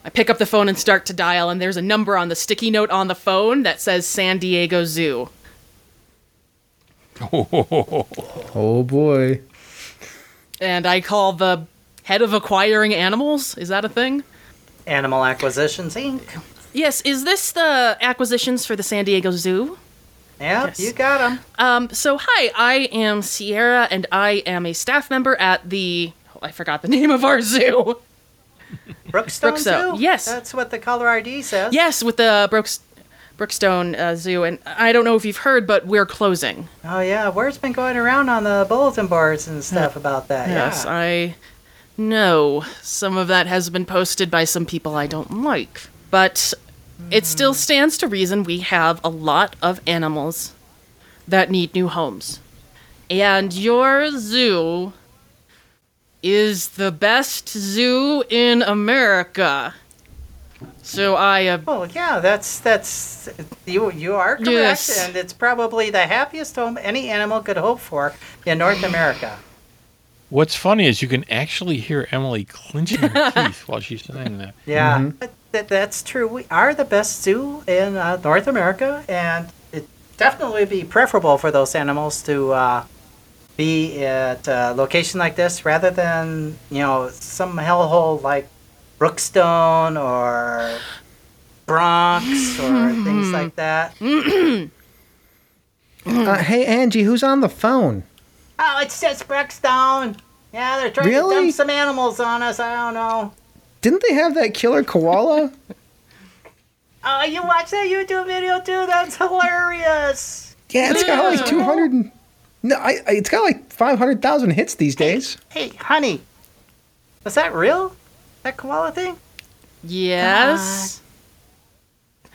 [SPEAKER 1] I pick up the phone and start to dial, and there's a number on the sticky note on the phone that says San Diego Zoo.
[SPEAKER 5] Oh boy.
[SPEAKER 1] And I call the head of acquiring animals. Is that a thing?
[SPEAKER 3] Animal Acquisitions Inc.
[SPEAKER 1] Yes, is this the acquisitions for the San Diego Zoo?
[SPEAKER 3] Yeah,
[SPEAKER 1] Yes.
[SPEAKER 3] you got them.
[SPEAKER 1] Um, so hi, I am Sierra, and I am a staff member at the. oh, I forgot the name of our zoo.
[SPEAKER 3] Brookstone,
[SPEAKER 1] Brookstone,
[SPEAKER 3] Zoo?
[SPEAKER 1] yes.
[SPEAKER 3] That's what the color ID says.
[SPEAKER 1] Yes, with the Brooks, Brookstone uh, Zoo, and I don't know if you've heard, but we're closing.
[SPEAKER 3] Oh yeah, word's been going around on the bulletin boards and stuff about that.
[SPEAKER 1] Yes,
[SPEAKER 3] yeah.
[SPEAKER 1] I know some of that has been posted by some people I don't like, but it still stands to reason we have a lot of animals that need new homes. And your zoo is the best zoo in America. So I uh,
[SPEAKER 3] Well, yeah, that's that's you. You are correct,
[SPEAKER 1] Yes.
[SPEAKER 3] and it's probably the happiest home any animal could hope for in North America.
[SPEAKER 4] What's funny is you can actually hear Emily clenching her teeth while she's saying that.
[SPEAKER 3] Yeah, but that, that's true. We are the best zoo in uh, North America, and it definitely be preferable for those animals to uh, be at a location like this rather than you know some hellhole like Brookstone or Bronx or things like that.
[SPEAKER 5] Uh, hey Angie, who's on the phone?
[SPEAKER 3] Oh, it's just Brookstone. Yeah, they're trying to dump some animals on us. I don't know.
[SPEAKER 5] Didn't they have that killer koala?
[SPEAKER 3] Oh, you watch that YouTube video too? That's hilarious.
[SPEAKER 5] Yeah, it's got like two hundred. and No, I, I, it's got like five hundred thousand hits these days.
[SPEAKER 3] Hey, honey, was that real? That koala thing?
[SPEAKER 1] yes,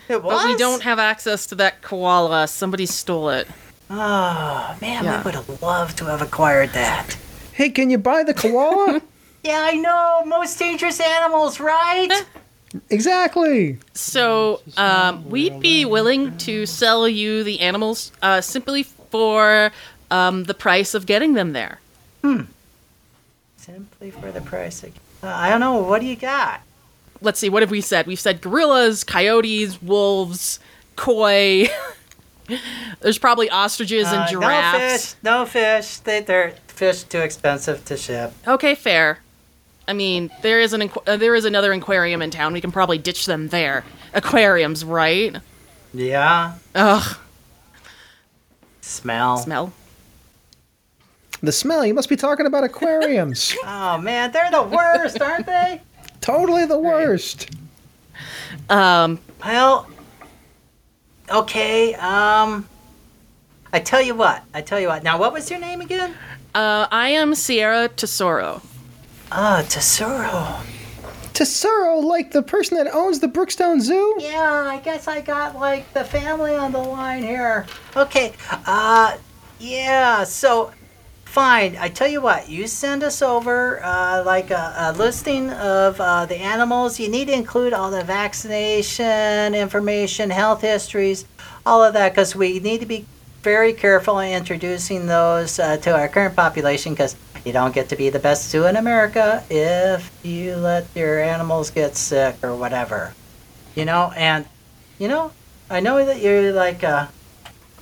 [SPEAKER 3] It was.
[SPEAKER 1] but we don't have access to that koala. Somebody stole it.
[SPEAKER 3] Oh man,
[SPEAKER 1] Yeah.
[SPEAKER 3] we would have loved to have acquired that.
[SPEAKER 5] Hey, can you buy the koala?
[SPEAKER 3] Yeah, I know. Most dangerous animals, right?
[SPEAKER 5] exactly.
[SPEAKER 1] So, um, we'd be willing to sell you the animals uh, simply for um, the price of getting them there. Hmm.
[SPEAKER 3] Simply for the price. Of... Uh, I don't know. What do you got?
[SPEAKER 1] Let's see, what have we said? We've said gorillas, coyotes, wolves, koi. There's probably ostriches and
[SPEAKER 3] Uh,
[SPEAKER 1] giraffes.
[SPEAKER 3] No fish. No fish. They, they're fish too expensive to ship.
[SPEAKER 1] Okay, fair. I mean, there is an aqu- uh, there is another aquarium in town. We can probably ditch them there. Aquariums, right?
[SPEAKER 3] Yeah.
[SPEAKER 1] Ugh,
[SPEAKER 3] Smell.
[SPEAKER 1] smell.
[SPEAKER 5] The smell. You must be talking about aquariums.
[SPEAKER 3] Oh man, they're the worst, aren't they?
[SPEAKER 5] totally the worst.
[SPEAKER 1] Um,
[SPEAKER 3] Well, okay. Um, I tell you what. I tell you what. Now, what was your name again?
[SPEAKER 1] uh, I am Sierra Tesoro.
[SPEAKER 3] Ah, Tesoro.
[SPEAKER 5] Tesoro, like the person that owns the Brookstone Zoo.
[SPEAKER 3] Yeah, I guess I got like the family on the line here. Okay. Uh, yeah. So, fine. I tell you what. You send us over uh, like a, a listing of uh, the animals. You need to include all the vaccination information, health histories, all of that, because we need to be very careful in introducing those uh, to our current population, because you don't get to be the best zoo in America if you let your animals get sick or whatever you know and you know i know that you're like uh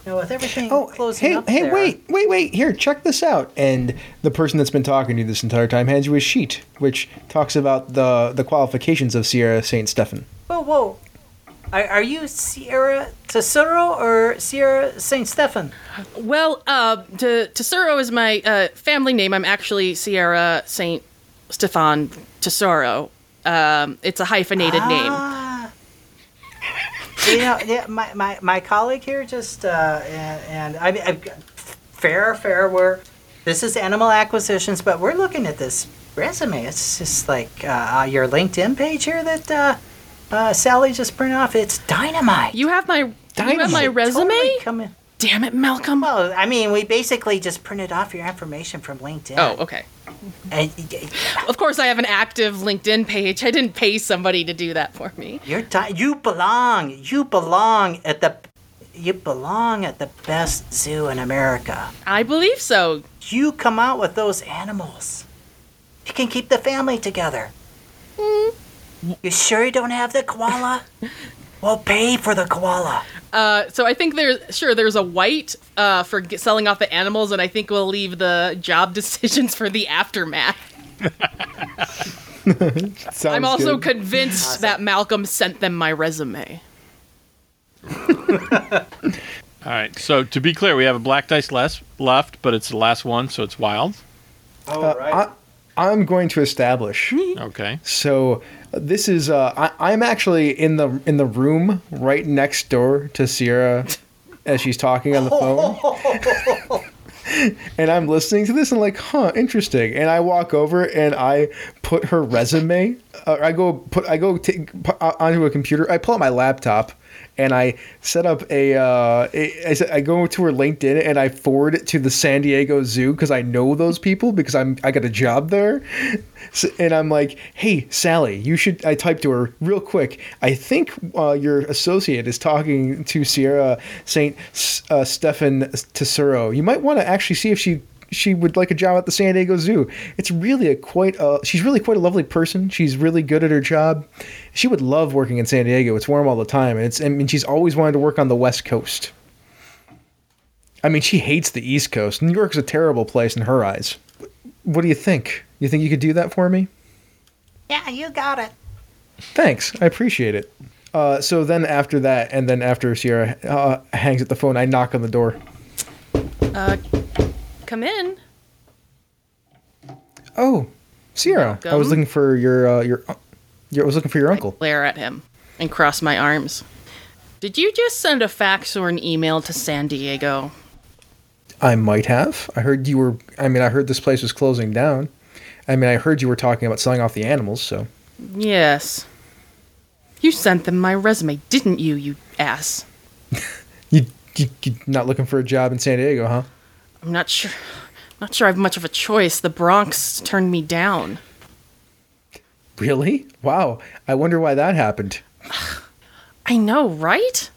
[SPEAKER 3] you know with everything
[SPEAKER 5] Oh,
[SPEAKER 3] closing
[SPEAKER 5] hey,
[SPEAKER 3] up
[SPEAKER 5] hey,
[SPEAKER 3] there,
[SPEAKER 5] wait, wait, wait. Here, check this out. And the person that's been talking to you this entire time hands you a sheet, which talks about the the qualifications of Sierra Saint Stephen.
[SPEAKER 3] whoa whoa are, are you sierra tesoro or sierra saint stephen
[SPEAKER 1] Well, uh, Tesoro is my uh, family name. I'm actually Sierra Saint Stefan Tesoro. Um, it's a hyphenated name.
[SPEAKER 3] ah. you know yeah, my, my, my colleague here just uh and, and i mean I've fair fair we're this is animal acquisitions but we're looking at this resume it's just like uh, your linkedin page here that uh uh, Sally just printed off. It's dynamite.
[SPEAKER 1] You have my you have my
[SPEAKER 5] Dynamite.
[SPEAKER 1] resume.
[SPEAKER 3] Totally come in.
[SPEAKER 1] Damn it, Malcolm.
[SPEAKER 3] Well, I mean, we basically just printed off your information from LinkedIn.
[SPEAKER 1] Oh, okay.
[SPEAKER 3] And
[SPEAKER 1] Of course, I have an active LinkedIn page. I didn't pay somebody to do that for me.
[SPEAKER 3] you're di- you belong. You belong at the you belong at the best zoo in America.
[SPEAKER 1] I believe so.
[SPEAKER 3] You come out with those animals. You can keep the family together. You sure you don't have the koala? We'll pay for the koala.
[SPEAKER 1] Uh, so I think there's sure there's a white uh, for g- selling off the animals, and I think we'll leave the job decisions for the aftermath. I'm also
[SPEAKER 5] good.
[SPEAKER 1] convinced that Malcolm sent them my resume.
[SPEAKER 4] All right. So to be clear, we have a black dice less left, but it's the last one, so it's wild.
[SPEAKER 3] Oh,
[SPEAKER 5] I, I'm going to establish.
[SPEAKER 4] Okay.
[SPEAKER 5] So this is uh, I, I'm actually in the in the room right next door to Sierra as she's talking on the phone. and I'm listening to this and like, huh, interesting. And I walk over and I put her resume. Uh, I go put I go take, uh, onto a computer. I pull out my laptop and I set up a. Uh, a I, go to her LinkedIn and I forward it to the San Diego Zoo because I know those people because I'm I got a job there. So, and I'm like, hey, Sally, you should. I typed to her real quick. I think uh, your associate is talking to Sierra Saint uh, Stephan Tesoro. You might want to actually see if she she would like a job at the San Diego Zoo. It's really a quite. A, she's really quite a lovely person. She's really good at her job. She would love working in San Diego. It's warm all the time, and it's. I mean, she's always wanted to work on the West Coast. I mean, she hates the East Coast. New York's a terrible place in her eyes. What do you think? You think you could do that for me?
[SPEAKER 3] Yeah, you got it.
[SPEAKER 5] Thanks. I appreciate it. Uh, so then after that, and then after Sierra uh, hangs up the phone, I knock on the door.
[SPEAKER 1] Uh, come in.
[SPEAKER 5] Oh, Sierra, I was looking for your uh, your, your. I was looking for your uncle.
[SPEAKER 1] Glare at him and cross my arms. Did you just send a fax or an email to San Diego?
[SPEAKER 5] I might have. I heard you were. I mean, I heard this place was closing down. I mean, I heard you were talking about selling off the animals. So
[SPEAKER 1] Yes. You sent them my resume, didn't you, you ass?
[SPEAKER 5] you you you not looking for a job in San Diego, huh?
[SPEAKER 1] I'm not sure. Not sure I have much of a choice. The Bronx turned me down.
[SPEAKER 5] Really? Wow. I wonder why that happened.
[SPEAKER 1] I know, right?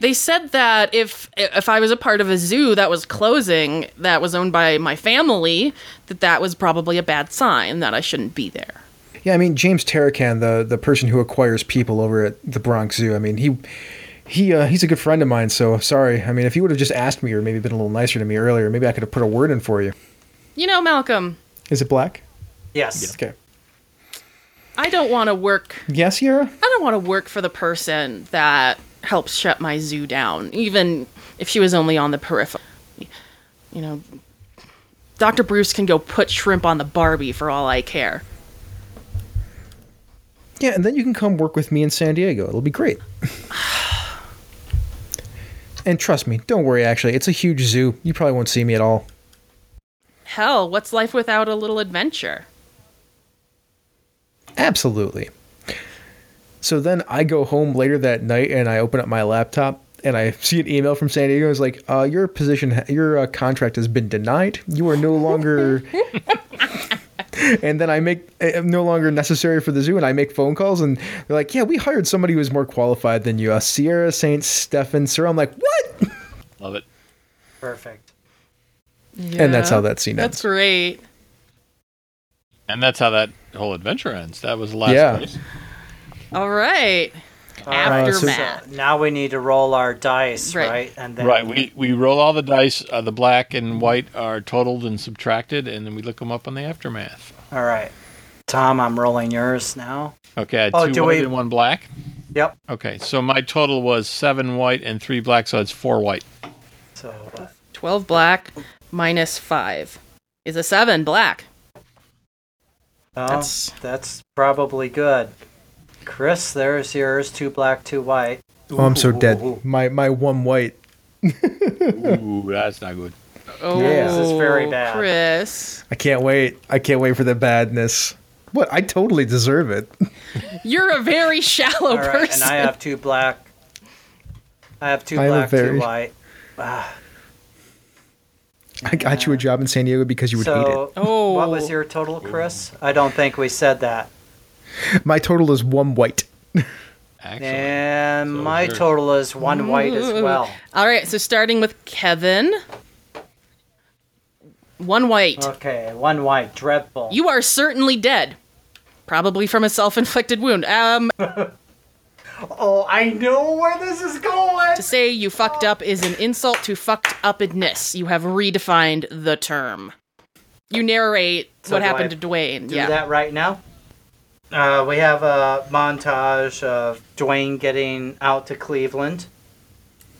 [SPEAKER 1] They said that if if I was a part of a zoo that was closing, that was owned by my family, that that was probably a bad sign that I shouldn't be there.
[SPEAKER 5] Yeah, I mean James Terracan, the the person who acquires people over at the Bronx Zoo. I mean he he uh, he's a good friend of mine. So sorry. I mean, if you would have just asked me or maybe been a little nicer to me earlier, maybe I could have put a word in for you.
[SPEAKER 1] You know, Malcolm,
[SPEAKER 5] Is it black?
[SPEAKER 3] Yes.
[SPEAKER 5] Okay.
[SPEAKER 1] I don't want to work.
[SPEAKER 5] Yes, Sierra.
[SPEAKER 1] I don't want to work for the person that helps shut my zoo down, even if she was only on the periphery. You know, Dr. Bruce can go put shrimp on the Barbie for all I care.
[SPEAKER 5] Yeah, and then you can come work with me in San Diego. It'll be great. and trust me, don't worry. Actually, it's a huge zoo. You probably won't see me at all.
[SPEAKER 1] Hell, what's life without a little adventure?
[SPEAKER 5] Absolutely. So then I go home later that night and I open up my laptop and I see an email from San Diego. It's like, uh, your position, your uh, contract has been denied. You are no longer. and then I make uh, no longer necessary for the zoo, and I make phone calls, and they're like, "Yeah, we hired somebody who's more qualified than you, uh, Sierra Saint Stephen Sir." I'm like, "What?"
[SPEAKER 4] Love it.
[SPEAKER 3] Perfect.
[SPEAKER 5] Yeah, And that's how that scene ends.
[SPEAKER 1] That's
[SPEAKER 5] ends.
[SPEAKER 1] great.
[SPEAKER 4] And that's how that whole adventure ends. That was the last
[SPEAKER 5] Yeah.
[SPEAKER 4] place.
[SPEAKER 1] All right.
[SPEAKER 3] All right,
[SPEAKER 1] Aftermath.
[SPEAKER 3] so now we need to roll our dice,
[SPEAKER 1] Right.
[SPEAKER 3] right? And then
[SPEAKER 4] Right. We we roll all the dice. Uh, the black and white are totaled and subtracted, and then we look them up on the aftermath.
[SPEAKER 3] All right. Tom, I'm rolling yours now.
[SPEAKER 4] Okay. I had
[SPEAKER 3] Oh,
[SPEAKER 4] two
[SPEAKER 3] do
[SPEAKER 4] white
[SPEAKER 3] we-
[SPEAKER 4] and one black.
[SPEAKER 3] Yep.
[SPEAKER 4] Okay. So my total was seven white and three black. So it's four white.
[SPEAKER 3] So
[SPEAKER 1] 12 black minus 5 is a 7 black.
[SPEAKER 3] oh,
[SPEAKER 1] That's-
[SPEAKER 3] that's probably good. Chris, there's yours. Two black, two white.
[SPEAKER 5] Oh, I'm so
[SPEAKER 3] Ooh, ooh,
[SPEAKER 5] dead. My my one white.
[SPEAKER 4] Ooh, that's not good.
[SPEAKER 1] Oh,
[SPEAKER 5] Yeah.
[SPEAKER 3] This is very bad.
[SPEAKER 1] Chris.
[SPEAKER 5] I can't wait. I can't wait for the badness. What? I totally deserve it.
[SPEAKER 1] You're a very shallow
[SPEAKER 3] All right, and. I have two black. I have two
[SPEAKER 5] I have
[SPEAKER 3] black,
[SPEAKER 5] very-
[SPEAKER 3] two white. Ah,
[SPEAKER 5] I got you a job in San Diego because you would hate
[SPEAKER 3] so,
[SPEAKER 1] Oh.
[SPEAKER 3] what was your total, Chris? I don't think we said that.
[SPEAKER 5] It. My total is one white.
[SPEAKER 4] Excellent.
[SPEAKER 3] And
[SPEAKER 4] So
[SPEAKER 3] my
[SPEAKER 4] sure.
[SPEAKER 3] total is one white as well.
[SPEAKER 1] All right, so starting with Kevin. One white.
[SPEAKER 3] Okay, one white. Dreadful.
[SPEAKER 1] You are certainly dead. Probably from a self inflicted wound. Um,
[SPEAKER 3] Oh, I know where this is going.
[SPEAKER 1] to say you fucked up is an insult to fucked upness. You have redefined the term. You narrate
[SPEAKER 3] So
[SPEAKER 1] what happened
[SPEAKER 3] I
[SPEAKER 1] to Dwayne.
[SPEAKER 3] Do
[SPEAKER 1] yeah.
[SPEAKER 3] that right now. Uh, we have a montage of Dwayne getting out to Cleveland,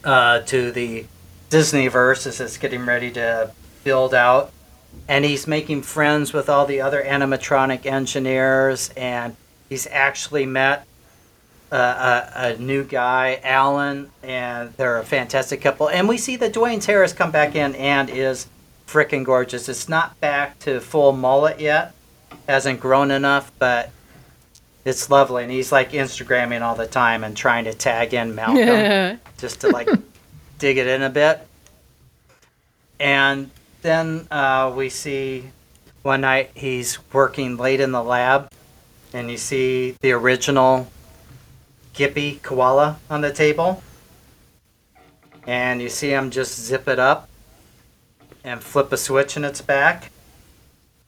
[SPEAKER 3] uh, to the Disneyverse as it's getting ready to build out, and he's making friends with all the other animatronic engineers, and he's actually met uh, a, a new guy, Alan, and they're a fantastic couple. And we see that Dwayne Harris come back in and is freaking gorgeous. It's not back to full mullet yet, hasn't grown enough, but it's lovely. And he's like Instagramming all the time and trying to tag in Malcolm just to like dig it in a bit. And then uh, we see one night he's working late in the lab, and you see the original Gippy koala on the table. And you see him just zip it up and flip a switch in its back.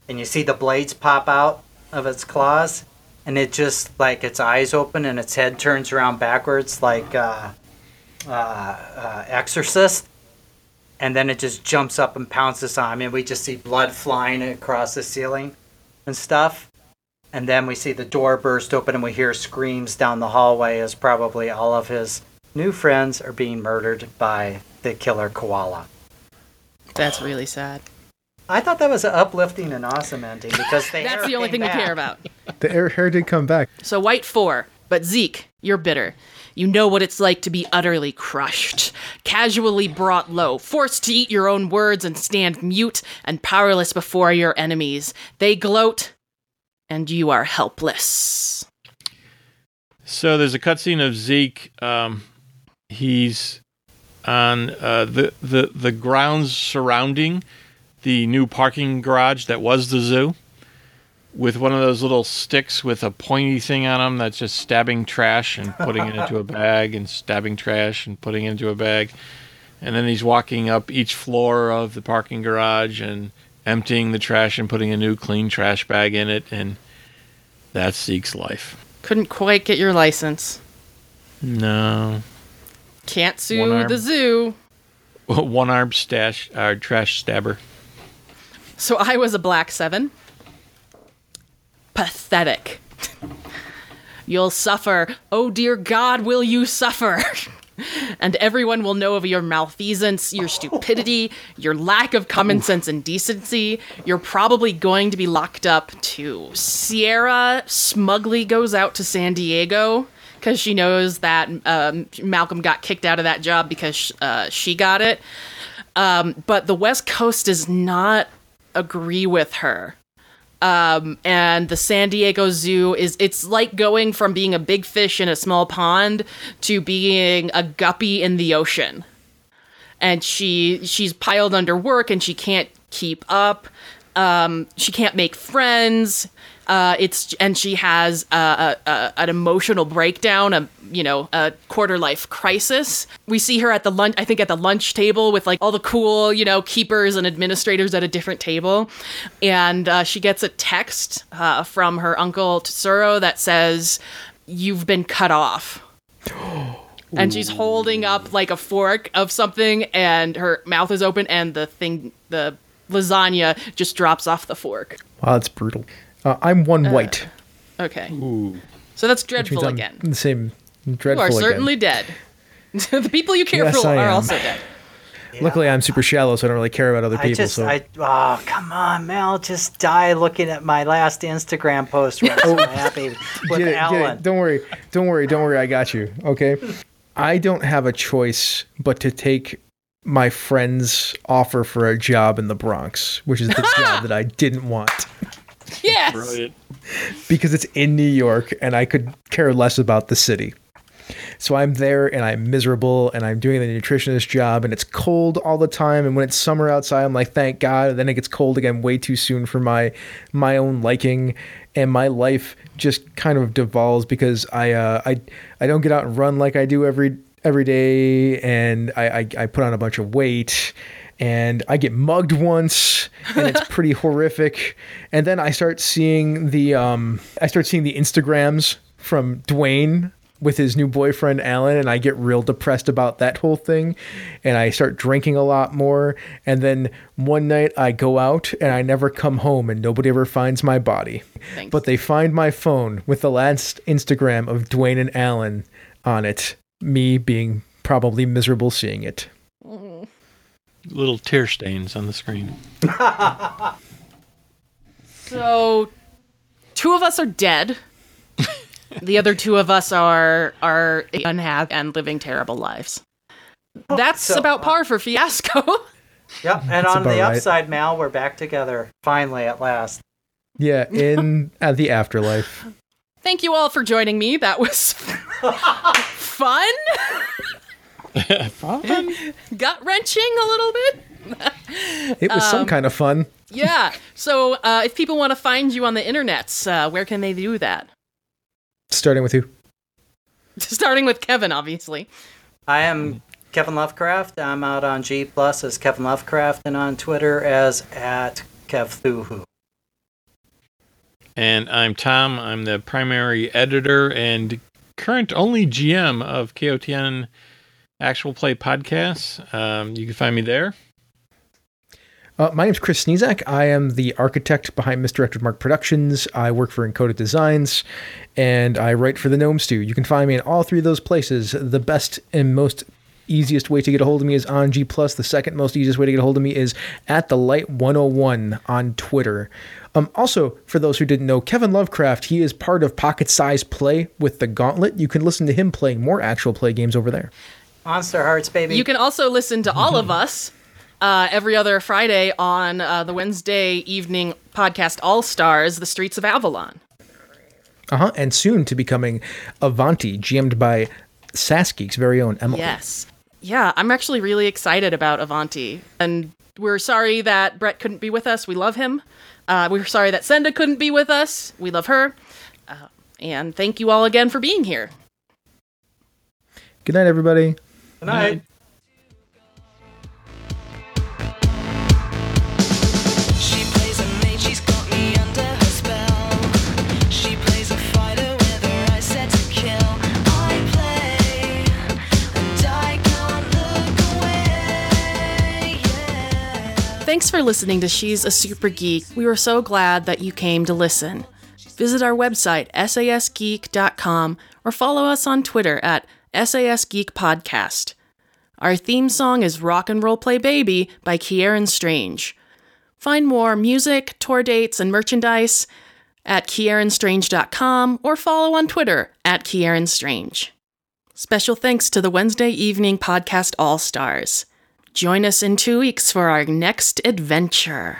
[SPEAKER 3] And you see the blades pop out of its claws. And it just, like, its eyes open and its head turns around backwards, like uh, uh, uh, Exorcist. And then it just jumps up and pounces on him. And we just see blood flying across the ceiling and stuff. And then we see the door burst open and we hear screams down the hallway as probably all of his new friends are being murdered by the killer koala.
[SPEAKER 1] That's really sad.
[SPEAKER 3] I thought that was an uplifting and awesome ending because they
[SPEAKER 1] That's the only thing we care about.
[SPEAKER 5] The air hair did come back.
[SPEAKER 1] So white four, but Zeke, you're bitter. You know what it's like to be utterly crushed, casually brought low, forced to eat your own words and stand mute and powerless before your enemies. They gloat, and you are helpless.
[SPEAKER 4] So there's a cutscene of Zeke. Um, he's on uh, the the the grounds surrounding the new parking garage that was the zoo, with one of those little sticks with a pointy thing on them that's just stabbing trash and putting it into a bag and stabbing trash and putting it into a bag, and then he's walking up each floor of the parking garage and emptying the trash and putting a new clean trash bag in it and That's Zeke's life.
[SPEAKER 1] Couldn't quite get your license.
[SPEAKER 4] No.
[SPEAKER 1] Can't
[SPEAKER 4] One
[SPEAKER 1] sue
[SPEAKER 4] arm.
[SPEAKER 1] the zoo.
[SPEAKER 4] One armed stash, uh, trash stabber.
[SPEAKER 1] So I was a black seven. Pathetic. You'll suffer. Oh dear God, will you suffer? and everyone will know of your malfeasance, your stupidity, your lack of common sense and decency. You're probably going to be locked up too. Sierra smugly goes out to San Diego because she knows that um, Malcolm got kicked out of that job because uh, she got it. Um, but the West Coast is not agree with her. Um, and the San Diego Zoo is it's like going from being a big fish in a small pond to being a guppy in the ocean. And she she's piled under work and she can't keep up. Um, she can't make friends. Uh, it's and she has a, a, a, an emotional breakdown, a you know a quarter life crisis. We see her at the lunch, I think at the lunch table with like all the cool you know keepers and administrators at a different table, and uh, she gets a text uh, from her uncle Tesoro that says, "You've been cut off." and she's holding up like a fork of something and her mouth is open and the thing the lasagna just drops off the fork
[SPEAKER 5] Wow, that's brutal. Uh, I'm one white,
[SPEAKER 1] okay
[SPEAKER 4] Ooh.
[SPEAKER 1] so that's
[SPEAKER 5] which
[SPEAKER 1] dreadful
[SPEAKER 5] means I'm
[SPEAKER 1] again
[SPEAKER 5] the same. Dreadful.
[SPEAKER 1] You
[SPEAKER 5] Dreadful
[SPEAKER 1] are
[SPEAKER 5] again.
[SPEAKER 1] certainly dead the people you care
[SPEAKER 5] Yes,
[SPEAKER 1] for
[SPEAKER 5] I
[SPEAKER 1] are
[SPEAKER 5] am.
[SPEAKER 1] also dead
[SPEAKER 5] Luckily, I'm super shallow, so I don't really care about other
[SPEAKER 3] I
[SPEAKER 5] people.
[SPEAKER 3] just,
[SPEAKER 5] so
[SPEAKER 3] I, oh, come on, Mel, just die looking at my last Instagram post. where I'm so happy with
[SPEAKER 5] get it, get it. Don't worry, don't worry, don't worry. I got you. Okay. I don't have a choice but to take my friend's offer for a job in the Bronx, which is the job that I didn't want
[SPEAKER 1] yes.
[SPEAKER 4] Brilliant.
[SPEAKER 5] because it's in New York and I could care less about the city. So I'm there and I'm miserable and I'm doing the nutritionist job and it's cold all the time. And when it's summer outside I'm like thank God. And then it gets cold again way too soon for my my own liking. And my life just kind of devolves because I uh, I I don't get out and run like I do every every day. And I I, I put on a bunch of weight and I get mugged once, and it's pretty horrific. And then I start seeing the um, I start seeing the Instagrams from Dwayne with his new boyfriend Alan, and I get real depressed about that whole thing. And I start drinking a lot more. And then one night I go out and I never come home, and nobody ever finds my body.
[SPEAKER 1] Thanks.
[SPEAKER 5] But they find my phone with the last Instagram of Dwayne and Alan on it. Me being probably miserable seeing it.
[SPEAKER 4] Little tear stains on the screen.
[SPEAKER 1] so two of us are dead the other two of us are are unhappy and living terrible lives oh, that's
[SPEAKER 3] So,
[SPEAKER 1] about par for fiasco
[SPEAKER 3] Yep, and on
[SPEAKER 5] about
[SPEAKER 3] the
[SPEAKER 5] right.
[SPEAKER 3] upside, Mal, we're back together finally at last.
[SPEAKER 5] Yeah, in at the afterlife.
[SPEAKER 1] Thank you all for joining me. That was fun, gut wrenching a little bit.
[SPEAKER 5] It was
[SPEAKER 1] Um,
[SPEAKER 5] some kind of fun.
[SPEAKER 1] Yeah. So, uh, if people want to find you on the internets, uh, where can they do that?
[SPEAKER 5] Starting with who?
[SPEAKER 1] Starting with Kevin, obviously.
[SPEAKER 3] I am Kevin Lovecraft. I'm out on G Plus as Kevin Lovecraft and on Twitter as at KevThuhu.
[SPEAKER 4] And I'm Tom. I'm the primary editor and current only GM of KOTN Actual Play Podcasts. Um, you can find me there.
[SPEAKER 5] Uh, my name's Chris Sneezak. I am the architect behind Misdirected Mark Productions. I work for Encoded Designs, and I write for the Gnome Stew. You can find me in all three of those places. The best and most easiest way to get a hold of me is on G Plus. The second most easiest way to get a hold of me is at the Light 101 on Twitter. Um, also, for those who didn't know, Kevin Lovecraft, he is part of Pocket Size Play with the Gauntlet. You can listen to him playing more actual play games over there.
[SPEAKER 3] Monster Hearts, baby.
[SPEAKER 1] You can also listen to all of us uh, every other Friday on uh, the Wednesday evening podcast All Stars, The Streets of Avalon.
[SPEAKER 5] Uh huh. And soon to becoming Avanti, GM'd by SaSGeek's very own Emily.
[SPEAKER 1] Yes. Yeah, I'm actually really excited about Avanti. And we're sorry that Brett couldn't be with us. We love him. Uh, we're sorry that Senda couldn't be with us. We love her. Uh, and thank you all again for being here.
[SPEAKER 5] Good night, everybody.
[SPEAKER 3] Good night.
[SPEAKER 2] night. Thanks
[SPEAKER 1] for listening to She's a Super Geek. We were so glad that you came to listen. Visit our website, sasgeek.com, or follow us on Twitter at sasgeekpodcast. Our theme song is Rock and Roll Play Baby by Kieran Strange. Find more music, tour dates, and merchandise at kieranstrange.com or follow on Twitter at kieranstrange. Special thanks to the Wednesday Evening Podcast All Stars. Join us in two weeks for our next adventure.